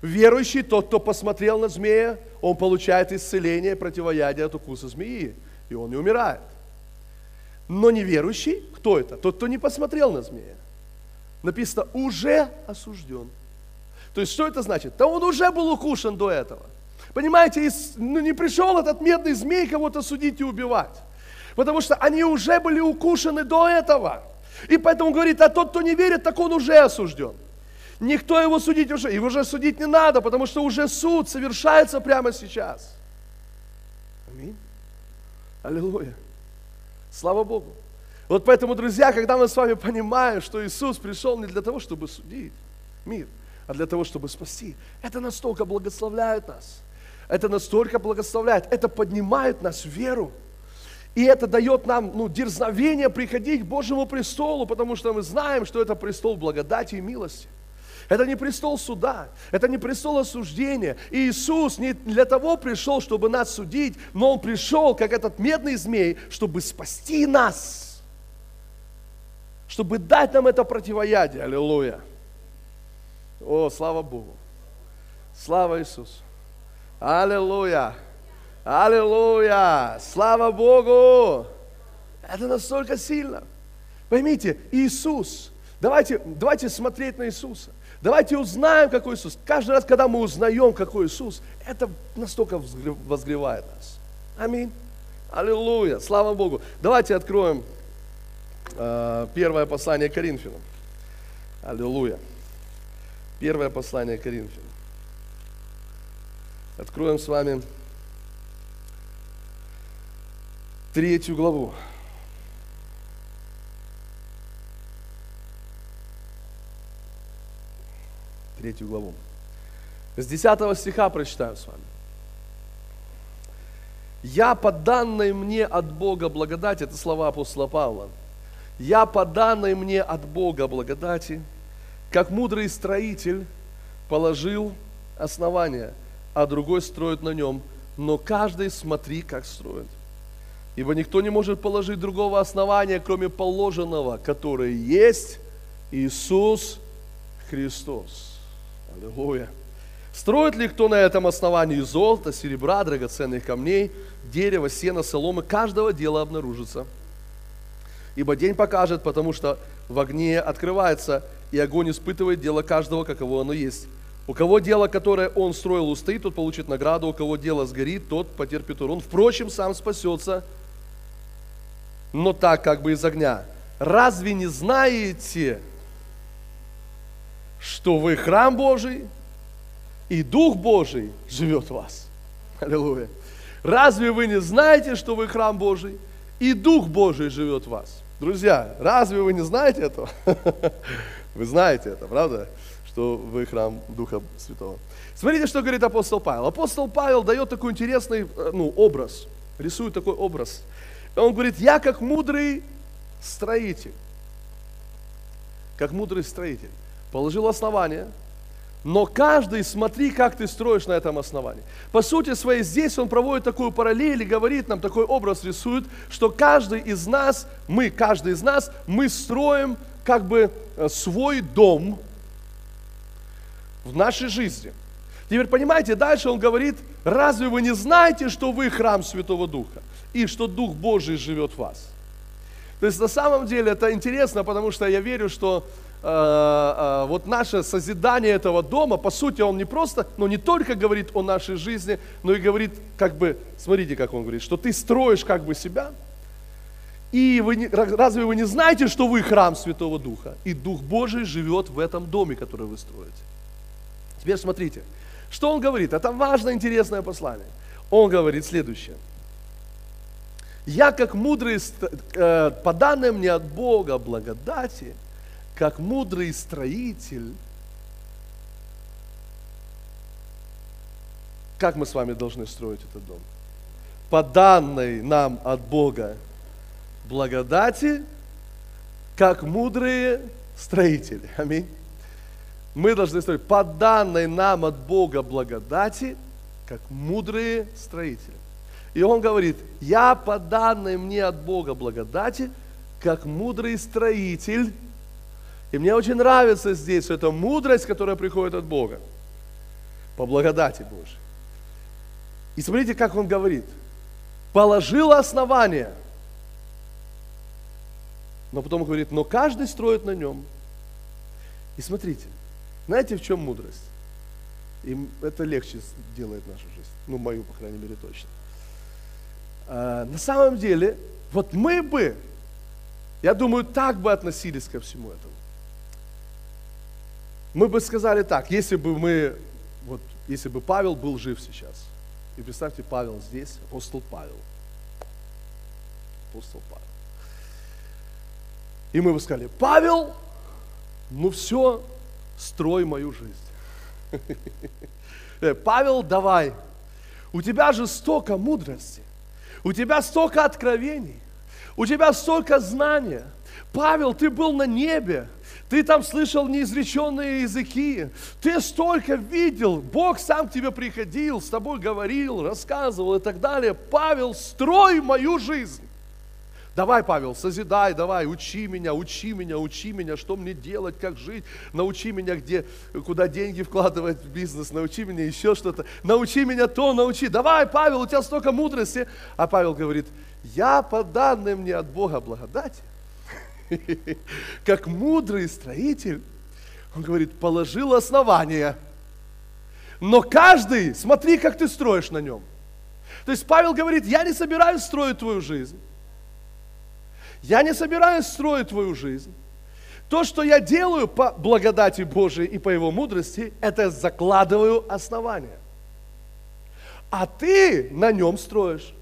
Верующий, тот, кто посмотрел на змея, он получает исцеление, противоядие от укуса змеи, и он не умирает. Но неверующий, кто это? Тот, кто не посмотрел на змея. Написано, уже осужден. То есть, что это значит? Да он уже был укушен до этого. Понимаете, ну, не пришел этот медный змей кого-то судить и убивать. Потому что они уже были укушены до этого. И поэтому говорит, а тот, кто не верит, так он уже осужден. Никто его судить уже, его уже судить не надо, потому что уже суд совершается прямо сейчас. Аминь. Аллилуйя. Слава Богу. Вот поэтому, друзья, когда мы с вами понимаем, что Иисус пришел не для того, чтобы судить мир, а для того, чтобы спасти, это настолько благословляет нас. Это настолько благословляет, это поднимает нас в веру. И это дает нам ну, дерзновение приходить к Божьему престолу, потому что мы знаем, что это престол благодати и милости. Это не престол суда, это не престол осуждения. И Иисус не для того пришел, чтобы нас судить, но Он пришел, как этот медный змей, чтобы спасти нас. Чтобы дать нам это противоядие. Аллилуйя. О, слава Богу. Слава Иисусу. Аллилуйя. Аллилуйя. Слава Богу. Это настолько сильно. Поймите, Иисус, давайте, давайте смотреть на Иисуса. Давайте узнаем, какой Иисус. Каждый раз, когда мы узнаем, какой Иисус, это настолько возгревает нас. Аминь. Аллилуйя. Слава Богу. Давайте откроем э, первое послание Коринфянам. Аллилуйя. Первое послание Коринфянам. Откроем с вами третью главу. Третью главу. С 10 стиха прочитаю с вами. «Я по данной мне от Бога благодати», это слова апостола Павла, «Я по данной мне от Бога благодати, как мудрый строитель, положил основание, а другой строит на нем, но каждый смотри, как строит. Ибо никто не может положить другого основания, кроме положенного, которое есть Иисус Христос. Аллилуйя. Строит ли кто на этом основании золото, серебра, драгоценных камней, дерева, сена, соломы, каждого дела обнаружится. Ибо день покажет, потому что в огне открывается, и огонь испытывает дело каждого, каково оно есть. У кого дело, которое он строил, устоит, тот получит награду. У кого дело сгорит, тот потерпит урон. Впрочем, сам спасется, но так как бы из огня. Разве не знаете, что вы храм Божий, и Дух Божий живет в вас? Аллилуйя. Разве вы не знаете, что вы храм Божий, и Дух Божий живет в вас? Друзья, разве вы не знаете этого? Вы знаете это, правда? Что вы храм Духа Святого. Смотрите, что говорит апостол Павел. Апостол Павел дает такой интересный э, ну, образ, рисует такой образ. Он говорит, я как мудрый строитель, как мудрый строитель, положил основание, но каждый, смотри, как ты строишь на этом основании. По сути своей, здесь он проводит такую параллель и говорит нам, такой образ рисует, что каждый из нас, мы, каждый из нас, мы строим как бы э, свой дом в нашей жизни. Теперь понимаете, дальше он говорит, разве вы не знаете, что вы храм Святого Духа и что Дух Божий живет в вас? То есть на самом деле это интересно, потому что я верю, что Э, э, вот наше созидание этого дома, по сути, он не просто, но не только говорит о нашей жизни, но и говорит, как бы, смотрите, как он говорит, что ты строишь как бы себя, и вы не, разве вы не знаете, что вы храм Святого Духа, и Дух Божий живет в этом доме, который вы строите? Теперь смотрите, что он говорит? Это важное, интересное послание. Он говорит следующее. Я, как мудрый, э, по данным мне от Бога благодати, как мудрый строитель, как мы с вами должны строить этот дом? По данной нам от Бога благодати, как мудрые строители. Аминь. Мы должны строить по данной нам от Бога благодати, как мудрые строители. И он говорит, я по данной мне от Бога благодати, как мудрый строитель, и мне очень нравится здесь эта мудрость, которая приходит от Бога. По благодати Божьей. И смотрите, как он говорит. Положил основание. Но потом говорит, но каждый строит на нем. И смотрите, знаете, в чем мудрость? И это легче делает нашу жизнь. Ну, мою, по крайней мере, точно. А, на самом деле, вот мы бы, я думаю, так бы относились ко всему этому мы бы сказали так, если бы мы, вот, если бы Павел был жив сейчас, и представьте, Павел здесь, апостол Павел. Апостол Павел. И мы бы сказали, Павел, ну все, строй мою жизнь. Э, Павел, давай, у тебя же столько мудрости, у тебя столько откровений, у тебя столько знания. Павел, ты был на небе, ты там слышал неизреченные языки, ты столько видел, Бог сам к тебе приходил, с тобой говорил, рассказывал и так далее. Павел, строй мою жизнь. Давай, Павел, созидай, давай, учи меня, учи меня, учи меня, что мне делать, как жить, научи меня, где, куда деньги вкладывать в бизнес, научи меня еще что-то, научи меня то, научи. Давай, Павел, у тебя столько мудрости. А Павел говорит, я по данным мне от Бога благодати, как мудрый строитель, он говорит, положил основание. Но каждый, смотри, как ты строишь на нем. То есть Павел говорит, я не собираюсь строить твою жизнь. Я не собираюсь строить твою жизнь. То, что я делаю по благодати Божией и по Его мудрости, это закладываю основание. А ты на нем строишь.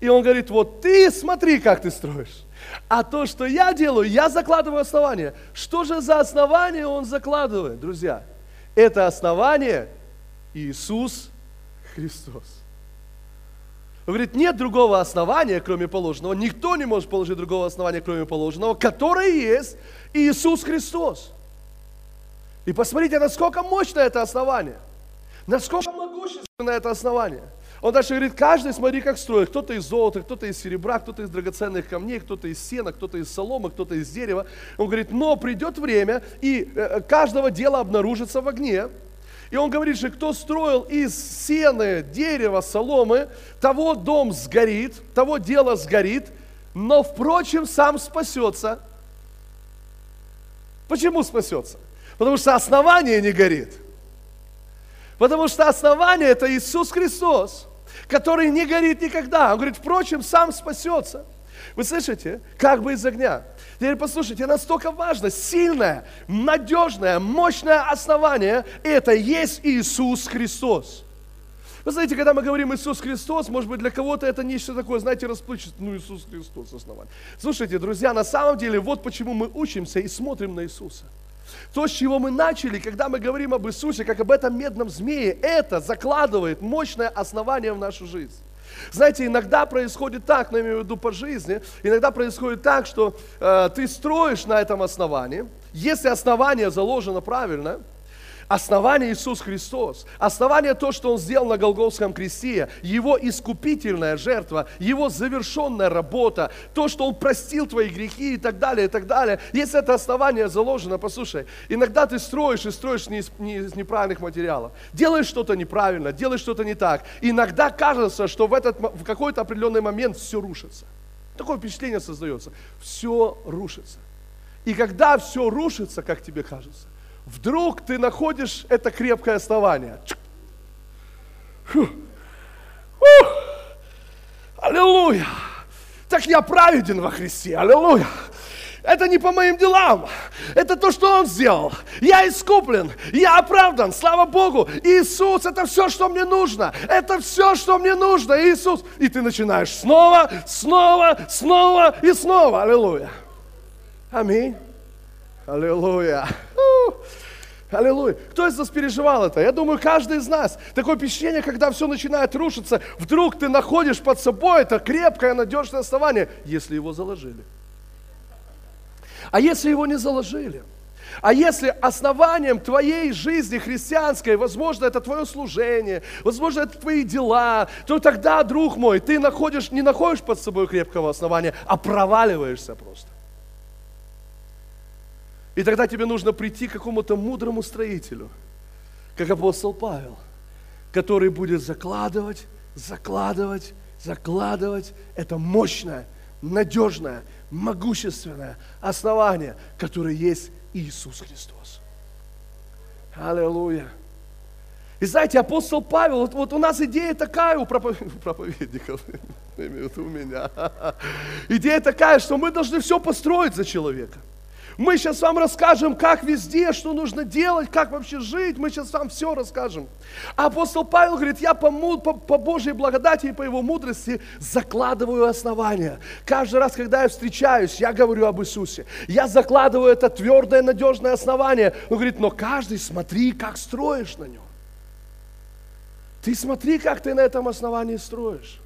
И он говорит, вот ты смотри, как ты строишь. А то, что я делаю, я закладываю основание. Что же за основание он закладывает, друзья? Это основание Иисус Христос. Говорит, нет другого основания, кроме положенного. Никто не может положить другого основания, кроме положенного, которое есть Иисус Христос. И посмотрите, насколько мощно это основание. Насколько могущественно это основание. Он дальше говорит, каждый смотри, как строит. Кто-то из золота, кто-то из серебра, кто-то из драгоценных камней, кто-то из сена, кто-то из соломы, кто-то из дерева. Он говорит, но придет время, и э, каждого дела обнаружится в огне. И он говорит, что кто строил из сены, дерева, соломы, того дом сгорит, того дело сгорит, но, впрочем, сам спасется. Почему спасется? Потому что основание не горит. Потому что основание это Иисус Христос, который не горит никогда. Он говорит, впрочем, сам спасется. Вы слышите? Как бы из огня. Теперь послушайте, настолько важно, сильное, надежное, мощное основание, это есть Иисус Христос. Вы знаете, когда мы говорим Иисус Христос, может быть, для кого-то это нечто такое, знаете, расплывчатое, ну Иисус Христос основание. Слушайте, друзья, на самом деле, вот почему мы учимся и смотрим на Иисуса. То, с чего мы начали, когда мы говорим об Иисусе, как об этом медном змее, это закладывает мощное основание в нашу жизнь. Знаете, иногда происходит так, но я имею в виду по жизни, иногда происходит так, что э, ты строишь на этом основании, если основание заложено правильно – Основание Иисус Христос. Основание то, что Он сделал на Голгофском кресте. Его искупительная жертва, Его завершенная работа, то, что Он простил твои грехи и так далее, и так далее. Если это основание заложено, послушай, иногда ты строишь и строишь не из, не из неправильных материалов. Делаешь что-то неправильно, делаешь что-то не так. Иногда кажется, что в, этот, в какой-то определенный момент все рушится. Такое впечатление создается. Все рушится. И когда все рушится, как тебе кажется, вдруг ты находишь это крепкое основание. Фу. Аллилуйя! Так я праведен во Христе, аллилуйя! Это не по моим делам. Это то, что Он сделал. Я искуплен. Я оправдан. Слава Богу. Иисус, это все, что мне нужно. Это все, что мне нужно. Иисус. И ты начинаешь снова, снова, снова и снова. Аллилуйя. Аминь. Аллилуйя. Аллилуйя. Кто из нас переживал это? Я думаю, каждый из нас. Такое впечатление, когда все начинает рушиться, вдруг ты находишь под собой это крепкое, надежное основание, если его заложили. А если его не заложили? А если основанием твоей жизни христианской, возможно, это твое служение, возможно, это твои дела, то тогда, друг мой, ты находишь, не находишь под собой крепкого основания, а проваливаешься просто. И тогда тебе нужно прийти к какому-то мудрому строителю, как апостол Павел, который будет закладывать, закладывать, закладывать это мощное, надежное, могущественное основание, которое есть Иисус Христос. Аллилуйя. И знаете, апостол Павел, вот, вот у нас идея такая у проповедников, у меня. Идея такая, что мы должны все построить за человека. Мы сейчас вам расскажем, как везде, что нужно делать, как вообще жить. Мы сейчас вам все расскажем. Апостол Павел говорит, я по, по, по Божьей благодати и по его мудрости закладываю основания. Каждый раз, когда я встречаюсь, я говорю об Иисусе. Я закладываю это твердое, надежное основание. Он говорит, но каждый смотри, как строишь на нем. Ты смотри, как ты на этом основании строишь.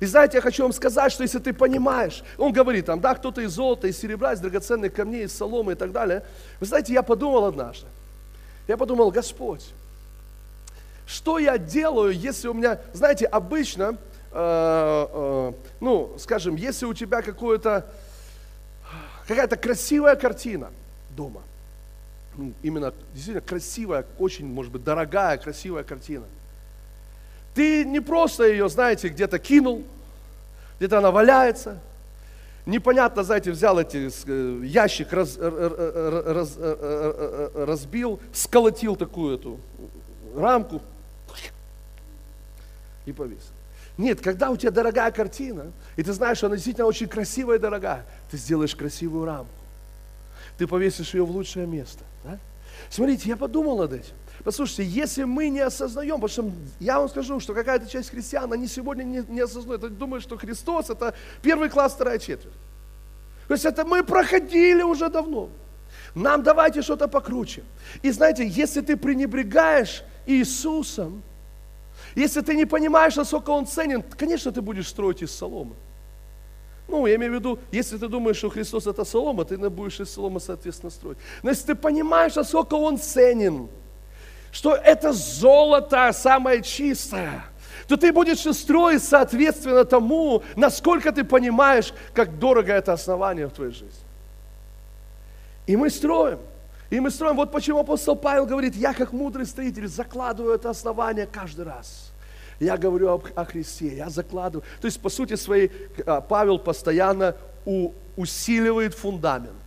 И знаете, я хочу вам сказать, что если ты понимаешь, он говорит там, да, кто-то из золота, из серебра, из драгоценных камней, из соломы и так далее. Вы знаете, я подумал однажды, я подумал, Господь, что я делаю, если у меня, знаете, обычно, э, э, ну, скажем, если у тебя какое-то, какая-то красивая картина дома, ну, именно действительно красивая, очень, может быть, дорогая, красивая картина – ты не просто ее, знаете, где-то кинул, где-то она валяется. Непонятно, знаете, взял эти э, ящик, раз, раз, разбил, сколотил такую эту рамку и повис. Нет, когда у тебя дорогая картина, и ты знаешь, что она действительно очень красивая и дорогая, ты сделаешь красивую рамку. Ты повесишь ее в лучшее место. Да? Смотрите, я подумал над этим. Послушайте, если мы не осознаем, потому что я вам скажу, что какая-то часть христиан, они сегодня не, не осознают, они думают, что Христос это первый класс, вторая четверть. То есть это мы проходили уже давно. Нам давайте что-то покруче. И знаете, если ты пренебрегаешь Иисусом, если ты не понимаешь, насколько Он ценен, конечно, ты будешь строить из соломы. Ну, я имею в виду, если ты думаешь, что Христос это солома, ты будешь из соломы, соответственно, строить. Но если ты понимаешь, насколько Он ценен, что это золото самое чистое, то ты будешь строить соответственно тому, насколько ты понимаешь, как дорого это основание в твоей жизни. И мы строим. И мы строим. Вот почему апостол Павел говорит, я как мудрый строитель закладываю это основание каждый раз. Я говорю об, о Христе, я закладываю. То есть, по сути своей, а, Павел постоянно у, усиливает фундамент.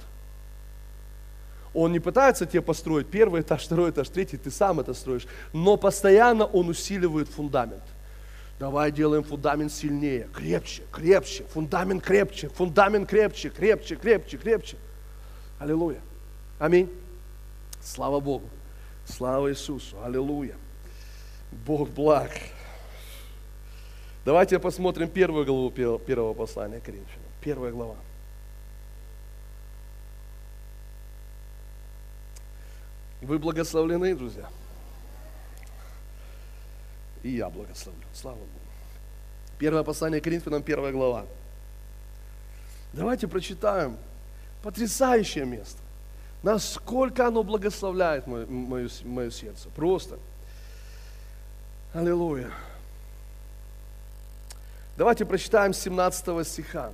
Он не пытается тебе построить первый этаж, второй этаж, третий, ты сам это строишь. Но постоянно он усиливает фундамент. Давай делаем фундамент сильнее, крепче, крепче, фундамент крепче, фундамент крепче, крепче, крепче, крепче. Аллилуйя. Аминь. Слава Богу. Слава Иисусу. Аллилуйя. Бог благ. Давайте посмотрим первую главу первого послания Коринфянам. Первая глава. Вы благословлены, друзья. И я благословлен. Слава Богу. Первое послание Коринфянам, первая глава. Давайте прочитаем. Потрясающее место. Насколько оно благословляет мое, мое, мое сердце. Просто. Аллилуйя. Давайте прочитаем 17 стиха.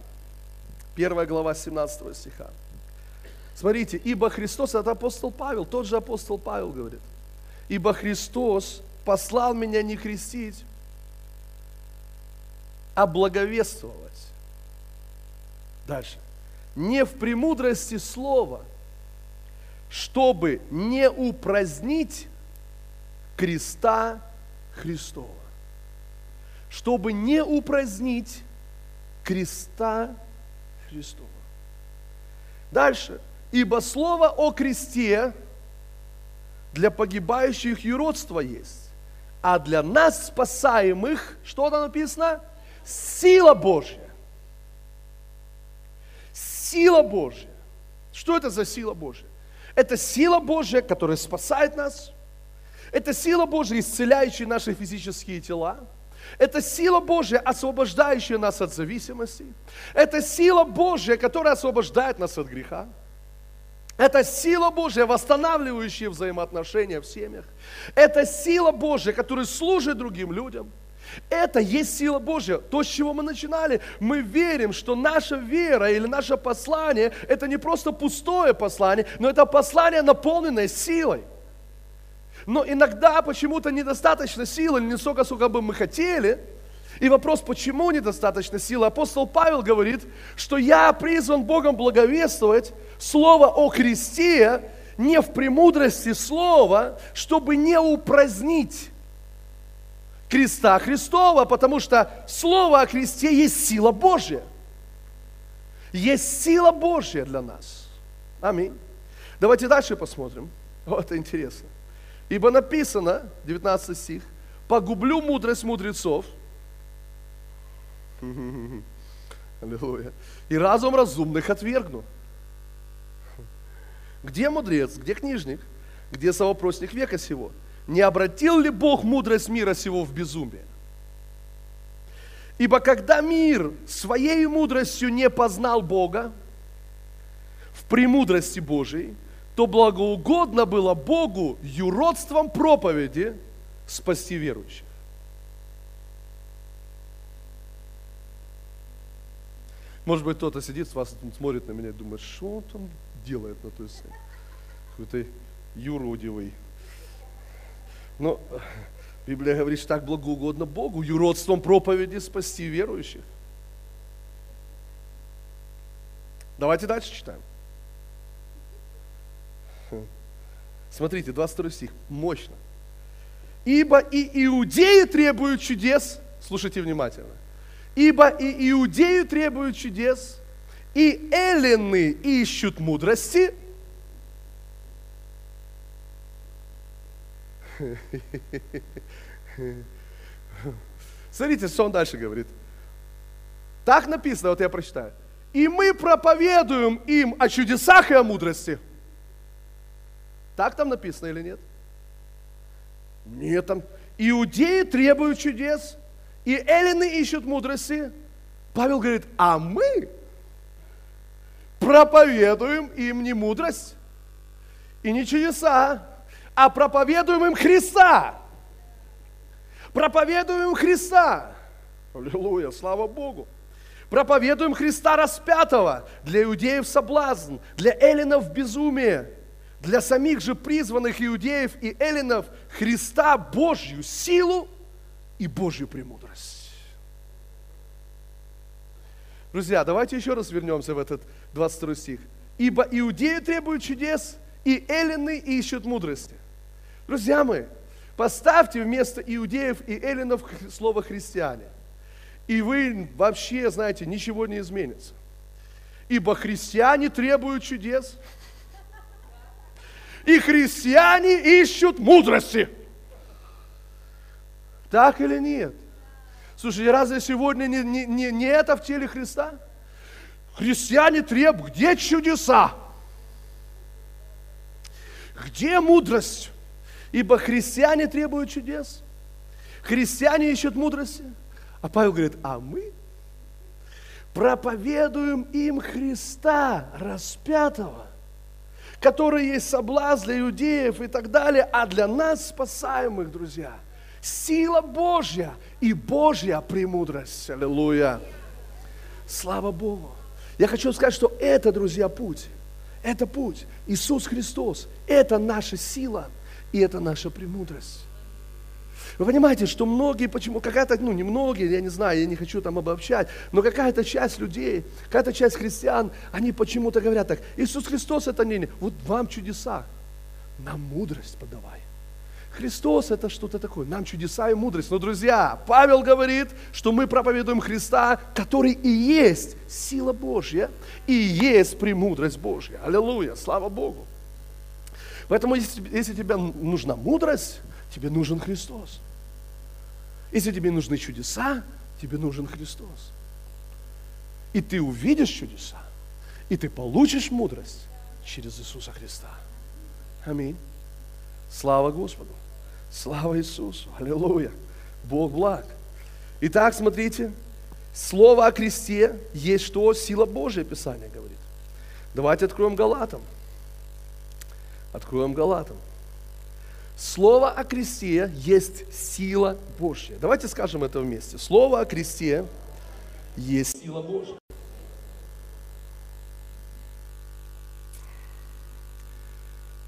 Первая глава 17 стиха. Смотрите, ибо Христос, это апостол Павел, тот же апостол Павел говорит, ибо Христос послал меня не крестить, а благовествовать. Дальше. Не в премудрости слова, чтобы не упразднить креста Христова. Чтобы не упразднить креста Христова. Дальше. Ибо слово о кресте для погибающих юродство есть, а для нас спасаемых, что там написано? Сила Божья. Сила Божья. Что это за сила Божья? Это сила Божья, которая спасает нас. Это сила Божья, исцеляющая наши физические тела. Это сила Божья, освобождающая нас от зависимости. Это сила Божья, которая освобождает нас от греха. Это сила Божья, восстанавливающая взаимоотношения в семьях. Это сила Божья, которая служит другим людям. Это есть сила Божья. То, с чего мы начинали. Мы верим, что наша вера или наше послание, это не просто пустое послание, но это послание, наполненное силой. Но иногда почему-то недостаточно силы, не столько, сколько бы мы хотели. И вопрос, почему недостаточно силы? Апостол Павел говорит, что я призван Богом благовествовать слово о кресте не в премудрости слова, чтобы не упразднить креста Христова, потому что слово о кресте есть сила Божья. Есть сила Божья для нас. Аминь. Давайте дальше посмотрим. Вот интересно. Ибо написано, 19 стих, погублю мудрость мудрецов. Аллилуйя. И разум разумных отвергну. Где мудрец, где книжник, где совопросник века сего? Не обратил ли Бог мудрость мира сего в безумие? Ибо когда мир своей мудростью не познал Бога в премудрости Божией, то благоугодно было Богу юродством проповеди спасти верующих. Может быть, кто-то сидит с вас, смотрит на меня и думает, что он там делает на той сцене. Какой-то юродивый. Но Библия говорит, что так благоугодно Богу, юродством проповеди спасти верующих. Давайте дальше читаем. Смотрите, 22 стих, мощно. Ибо и иудеи требуют чудес, слушайте внимательно, ибо и иудеи требуют чудес, и эллины ищут мудрости. Смотрите, что он дальше говорит. Так написано, вот я прочитаю. И мы проповедуем им о чудесах и о мудрости. Так там написано или нет? Нет, там иудеи требуют чудес, и эллины ищут мудрости. Павел говорит, а мы проповедуем им не мудрость и не чудеса, а проповедуем им Христа. Проповедуем Христа. Аллилуйя, слава Богу. Проповедуем Христа распятого. Для иудеев соблазн, для эллинов безумие, для самих же призванных иудеев и эллинов Христа Божью силу и Божью премудрость. Друзья, давайте еще раз вернемся в этот 22 стих. Ибо иудеи требуют чудес, и эллины ищут мудрости. Друзья мои, поставьте вместо иудеев и эллинов слово христиане. И вы вообще, знаете, ничего не изменится. Ибо христиане требуют чудес. И христиане ищут мудрости. Так или нет? Слушайте, разве сегодня не, не, не, не это в теле Христа? Христиане требуют, где чудеса? Где мудрость? Ибо христиане требуют чудес. Христиане ищут мудрости. А Павел говорит, а мы проповедуем им Христа распятого, который есть соблазн для иудеев и так далее, а для нас спасаемых, друзья, сила Божья и Божья премудрость. Аллилуйя. Слава Богу. Я хочу сказать, что это, друзья, путь. Это путь. Иисус Христос. Это наша сила и это наша премудрость. Вы понимаете, что многие, почему, какая-то, ну не многие, я не знаю, я не хочу там обобщать, но какая-то часть людей, какая-то часть христиан, они почему-то говорят так, Иисус Христос это не, не, вот вам чудеса, нам мудрость подавай. Христос это что-то такое, нам чудеса и мудрость. Но, друзья, Павел говорит, что мы проповедуем Христа, который и есть сила Божья, и есть премудрость Божья. Аллилуйя, слава Богу. Поэтому, если, если тебе нужна мудрость, тебе нужен Христос. Если тебе нужны чудеса, тебе нужен Христос. И ты увидишь чудеса, и ты получишь мудрость через Иисуса Христа. Аминь. Слава Господу. Слава Иисусу. Аллилуйя. Бог благ. Итак, смотрите, слово о кресте есть что? Сила Божия, Писание говорит. Давайте откроем Галатам. Откроем Галатам. Слово о кресте есть сила Божья. Давайте скажем это вместе. Слово о кресте есть сила Божья.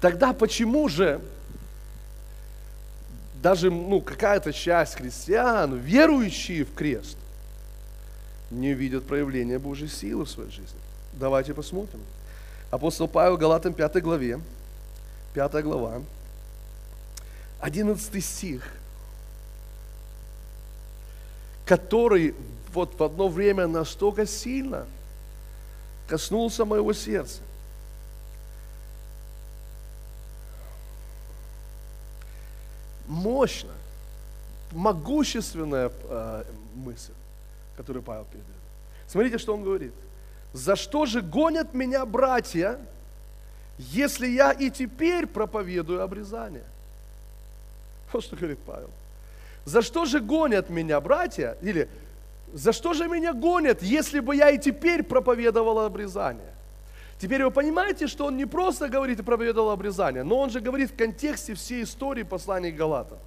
Тогда почему же даже ну, какая-то часть христиан, верующие в крест, не видят проявления Божьей силы в своей жизни? Давайте посмотрим. Апостол Павел Галатам 5 главе, 5 глава, 11 стих, который вот в одно время настолько сильно коснулся моего сердца. Мощно, могущественная э, мысль, которую Павел передает. Смотрите, что он говорит. За что же гонят меня братья, если я и теперь проповедую обрезание? Вот что говорит Павел. За что же гонят меня братья? Или за что же меня гонят, если бы я и теперь проповедовал обрезание? Теперь вы понимаете, что он не просто говорит и проповедовал обрезание, но он же говорит в контексте всей истории послания Галатам.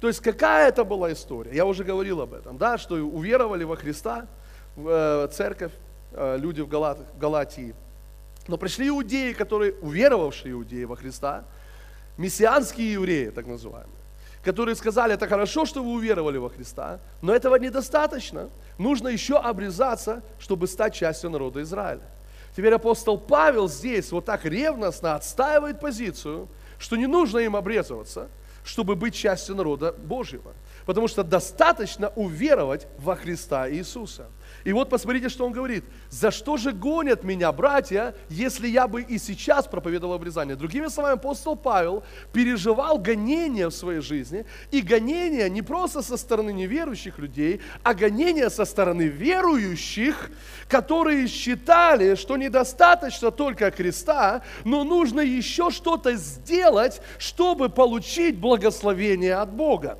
То есть какая это была история? Я уже говорил об этом, да, что уверовали во Христа, э, церковь, э, люди в Галатии. Но пришли иудеи, которые, уверовавшие иудеи во Христа, мессианские евреи, так называемые, которые сказали, это хорошо, что вы уверовали во Христа, но этого недостаточно. Нужно еще обрезаться, чтобы стать частью народа Израиля. Теперь апостол Павел здесь вот так ревностно отстаивает позицию, что не нужно им обрезываться, чтобы быть частью народа Божьего. Потому что достаточно уверовать во Христа Иисуса. И вот посмотрите, что он говорит. За что же гонят меня братья, если я бы и сейчас проповедовал обрезание? Другими словами, апостол Павел переживал гонения в своей жизни. И гонения не просто со стороны неверующих людей, а гонения со стороны верующих, которые считали, что недостаточно только креста, но нужно еще что-то сделать, чтобы получить благословение от Бога.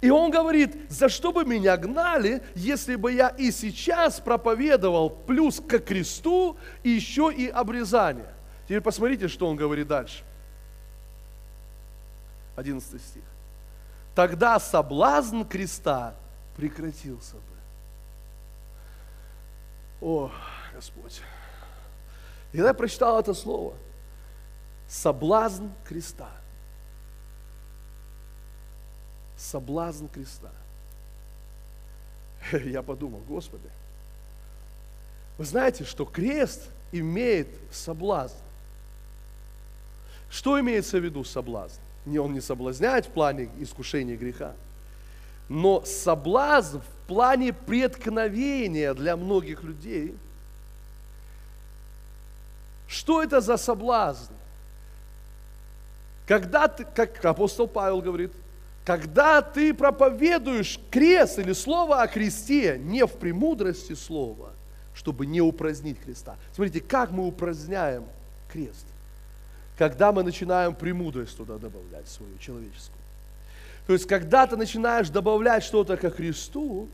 И он говорит, за что бы меня гнали, если бы я и сейчас проповедовал плюс к кресту еще и обрезание. Теперь посмотрите, что он говорит дальше. 11 стих. Тогда соблазн креста прекратился бы. О, Господь. Когда я прочитал это слово, соблазн креста – соблазн креста. Я подумал, Господи, вы знаете, что крест имеет соблазн. Что имеется в виду соблазн? Не, он не соблазняет в плане искушения греха, но соблазн в плане преткновения для многих людей. Что это за соблазн? Когда ты, как апостол Павел говорит, когда ты проповедуешь крест или слово о кресте не в премудрости слова, чтобы не упразднить креста. Смотрите, как мы упраздняем крест? Когда мы начинаем премудрость туда добавлять свою человеческую. То есть, когда ты начинаешь добавлять что-то ко Христу,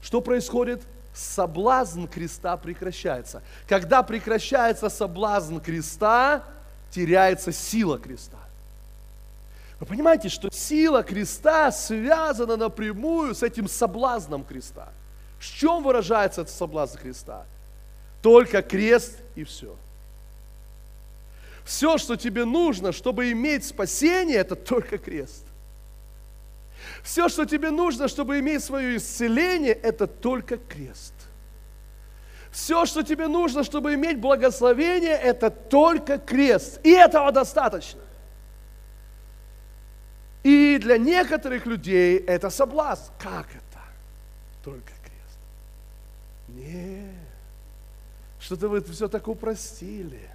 что происходит? Соблазн креста прекращается. Когда прекращается соблазн креста, теряется сила креста. Вы понимаете, что сила креста связана напрямую с этим соблазном креста. В чем выражается этот соблазн креста? Только крест и все. Все, что тебе нужно, чтобы иметь спасение, это только крест. Все, что тебе нужно, чтобы иметь свое исцеление, это только крест. Все, что тебе нужно, чтобы иметь благословение, это только крест. И этого достаточно. И для некоторых людей это соблазн. Как это? Только крест. Нет. Что-то вы все так упростили.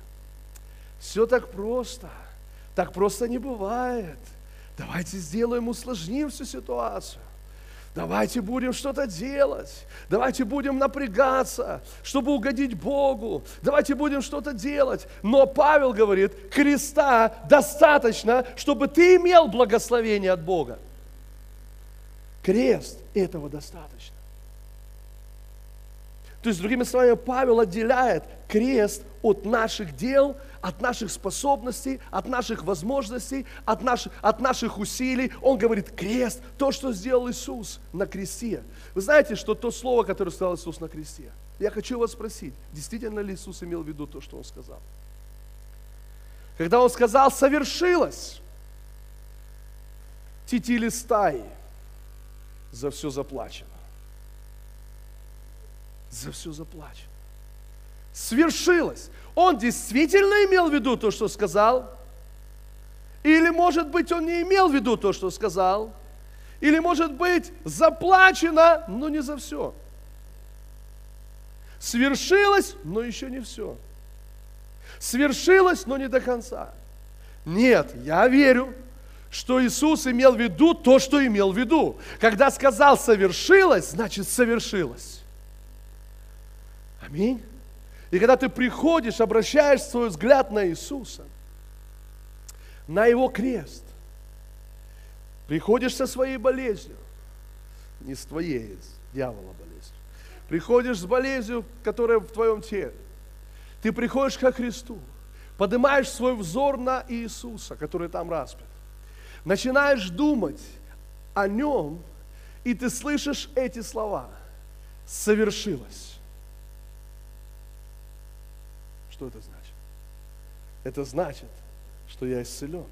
Все так просто. Так просто не бывает. Давайте сделаем, усложним всю ситуацию. Давайте будем что-то делать. Давайте будем напрягаться, чтобы угодить Богу. Давайте будем что-то делать. Но Павел говорит, креста достаточно, чтобы ты имел благословение от Бога. Крест этого достаточно. То есть, другими словами, Павел отделяет крест от наших дел, от наших способностей, от наших возможностей, от наших, от наших усилий. Он говорит, крест, то, что сделал Иисус на кресте. Вы знаете, что то слово, которое сказал Иисус на кресте, я хочу вас спросить, действительно ли Иисус имел в виду то, что Он сказал? Когда Он сказал, совершилось, тетили стаи, за все заплачено. За все заплачено. Свершилось. Он действительно имел в виду то, что сказал? Или, может быть, он не имел в виду то, что сказал? Или, может быть, заплачено, но не за все. Свершилось, но еще не все. Свершилось, но не до конца. Нет, я верю, что Иисус имел в виду то, что имел в виду. Когда сказал совершилось, значит совершилось. Аминь. И когда ты приходишь, обращаешь свой взгляд на Иисуса, на Его крест, приходишь со своей болезнью, не с твоей, с дьявола болезнью, приходишь с болезнью, которая в твоем теле, ты приходишь ко Христу, поднимаешь свой взор на Иисуса, который там распят, начинаешь думать о Нем, и ты слышишь эти слова. Совершилось. Что это значит? Это значит, что я исцелен,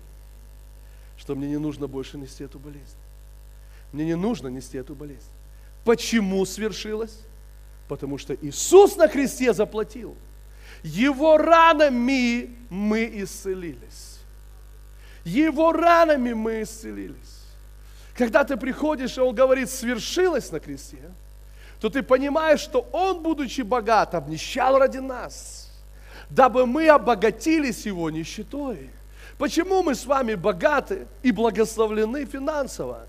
что мне не нужно больше нести эту болезнь. Мне не нужно нести эту болезнь. Почему свершилось? Потому что Иисус на кресте заплатил. Его ранами мы исцелились. Его ранами мы исцелились. Когда ты приходишь, и Он говорит, свершилось на кресте, то ты понимаешь, что Он, будучи богат, обнищал ради нас – дабы мы обогатились Его нищетой. Почему мы с вами богаты и благословлены финансово?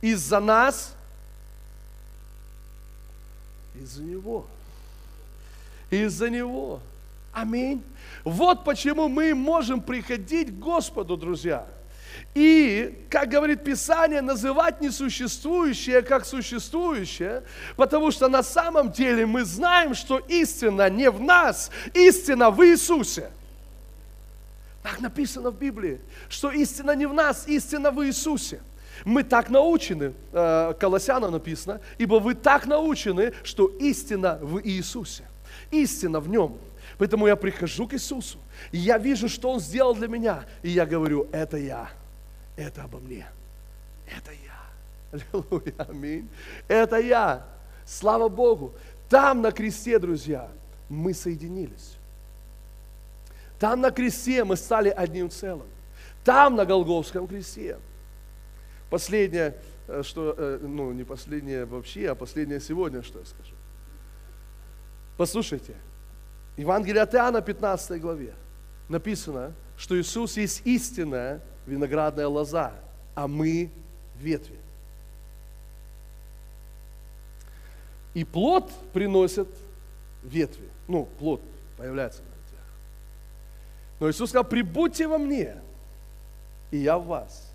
Из-за нас, из-за Него. Из-за Него. Аминь. Вот почему мы можем приходить к Господу, друзья – и, как говорит Писание, называть несуществующее как существующее, потому что на самом деле мы знаем, что истина не в нас, истина в Иисусе. Так написано в Библии, что истина не в нас, истина в Иисусе. Мы так научены, э, Колоссянам написано, ибо вы так научены, что истина в Иисусе. Истина в Нем. Поэтому я прихожу к Иисусу, и я вижу, что Он сделал для меня, и я говорю, это я это обо мне. Это я. Аллилуйя, аминь. Это я. Слава Богу. Там на кресте, друзья, мы соединились. Там на кресте мы стали одним целым. Там, на Голговском кресте. Последнее, э, что, э, ну, не последнее вообще, а последнее сегодня, что я скажу. Послушайте, Евангелие от Иоанна, 15 главе, написано, что Иисус есть истинная виноградная лоза, а мы ветви. И плод приносит ветви. Ну, плод появляется на ветвях. Но Иисус сказал, прибудьте во мне, и я в вас.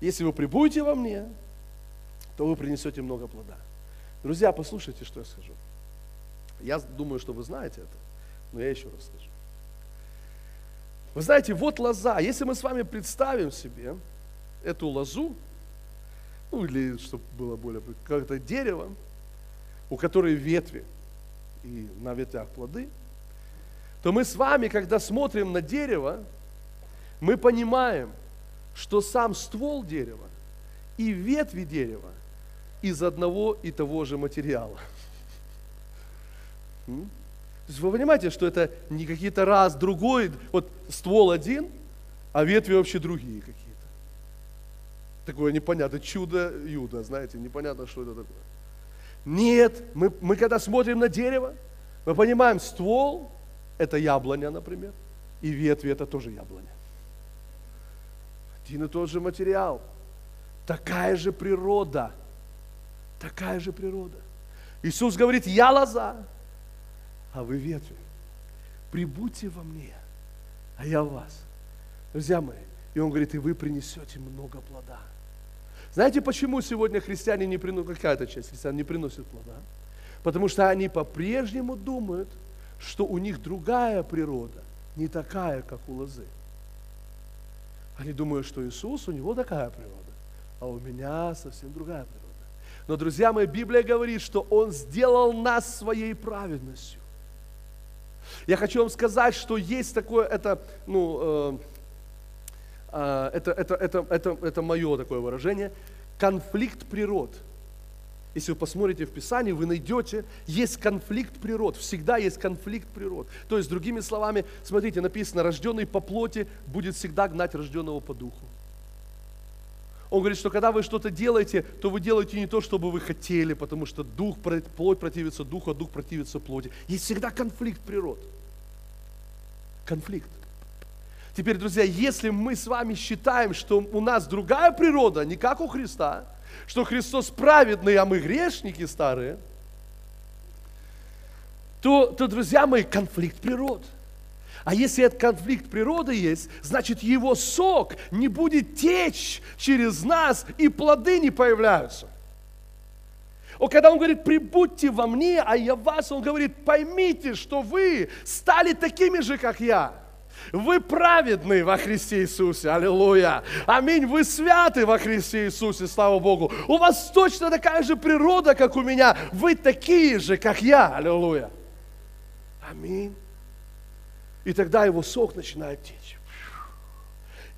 Если вы прибудете во мне, то вы принесете много плода. Друзья, послушайте, что я скажу. Я думаю, что вы знаете это, но я еще раз скажу. Вы знаете, вот лоза. Если мы с вами представим себе эту лозу, ну или, чтобы было более, как-то дерево, у которой ветви и на ветвях плоды, то мы с вами, когда смотрим на дерево, мы понимаем, что сам ствол дерева и ветви дерева из одного и того же материала. То есть вы понимаете, что это не какие-то раз другой, вот ствол один, а ветви вообще другие какие-то. Такое непонятно, чудо Юда, знаете, непонятно, что это такое. Нет, мы, мы когда смотрим на дерево, мы понимаем, ствол – это яблоня, например, и ветви – это тоже яблоня. Один и тот же материал, такая же природа, такая же природа. Иисус говорит, я лоза, а вы ветви. Прибудьте во мне, а я в вас. Друзья мои, и он говорит, и вы принесете много плода. Знаете, почему сегодня христиане не приносят, какая-то часть христиан не приносит плода? Потому что они по-прежнему думают, что у них другая природа, не такая, как у лозы. Они думают, что Иисус, у него такая природа, а у меня совсем другая природа. Но, друзья мои, Библия говорит, что Он сделал нас своей праведностью. Я хочу вам сказать, что есть такое, это, ну, э, э, это, это, это, это, это мое такое выражение, конфликт природ – если вы посмотрите в Писании, вы найдете, есть конфликт природ, всегда есть конфликт природ. То есть, другими словами, смотрите, написано, рожденный по плоти будет всегда гнать рожденного по духу. Он говорит, что когда вы что-то делаете, то вы делаете не то, чтобы вы хотели, потому что дух, плоть противится духу, а дух противится плоти. Есть всегда конфликт природ. Конфликт. Теперь, друзья, если мы с вами считаем, что у нас другая природа, не как у Христа, что Христос праведный, а мы грешники старые, то, то, друзья мои, конфликт природ. А если этот конфликт природы есть, значит его сок не будет течь через нас, и плоды не появляются. О, когда он говорит, прибудьте во мне, а я вас, он говорит, поймите, что вы стали такими же, как я. Вы праведны во Христе Иисусе. Аллилуйя. Аминь. Вы святы во Христе Иисусе. Слава Богу. У вас точно такая же природа, как у меня. Вы такие же, как я. Аллилуйя. Аминь. И тогда его сок начинает течь.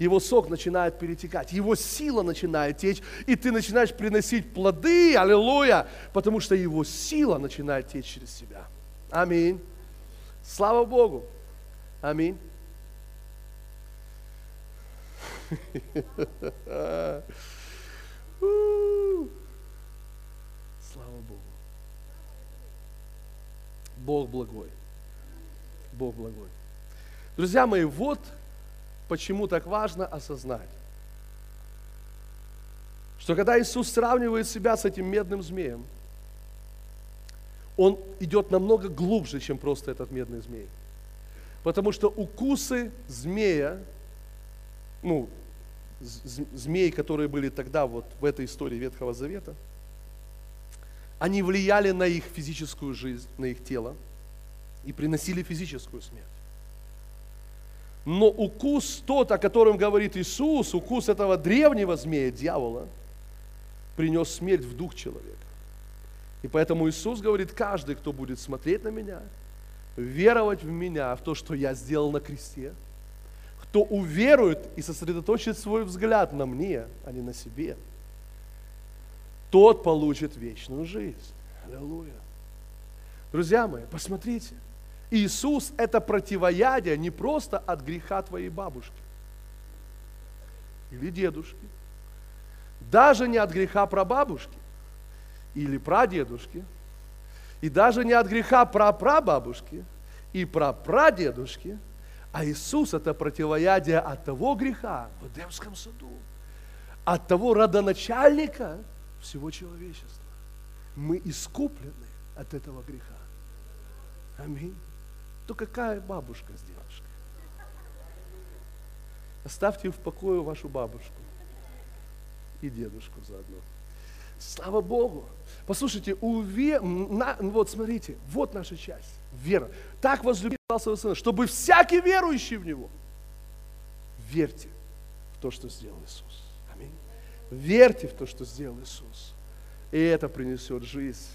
Его сок начинает перетекать, его сила начинает течь, и ты начинаешь приносить плоды, аллилуйя, потому что его сила начинает течь через себя. Аминь. Слава Богу. Аминь. Слава Богу. Бог благой. Бог благой. Друзья мои, вот почему так важно осознать, что когда Иисус сравнивает себя с этим медным змеем, он идет намного глубже, чем просто этот медный змей. Потому что укусы змея, ну, змей, которые были тогда вот в этой истории Ветхого Завета, они влияли на их физическую жизнь, на их тело и приносили физическую смерть. Но укус тот, о котором говорит Иисус, укус этого древнего змея, дьявола, принес смерть в дух человека. И поэтому Иисус говорит, каждый, кто будет смотреть на меня, веровать в меня, в то, что я сделал на кресте – кто уверует и сосредоточит свой взгляд на мне, а не на себе, тот получит вечную жизнь. Аллилуйя. Друзья мои, посмотрите, Иисус – это противоядие не просто от греха твоей бабушки или дедушки, даже не от греха прабабушки или прадедушки, и даже не от греха прапрабабушки и прапрадедушки, а Иисус – это противоядие от того греха в Эдемском саду, от того родоначальника всего человечества. Мы искуплены от этого греха. Аминь. То какая бабушка с дедушкой? Оставьте в покое вашу бабушку и дедушку заодно. Слава Богу. Послушайте, уве... на... вот смотрите, вот наша часть. Вера. Так возлюбил своего Сына, чтобы всякий верующий в Него, верьте в то, что сделал Иисус. Аминь. Верьте в то, что сделал Иисус. И это принесет жизнь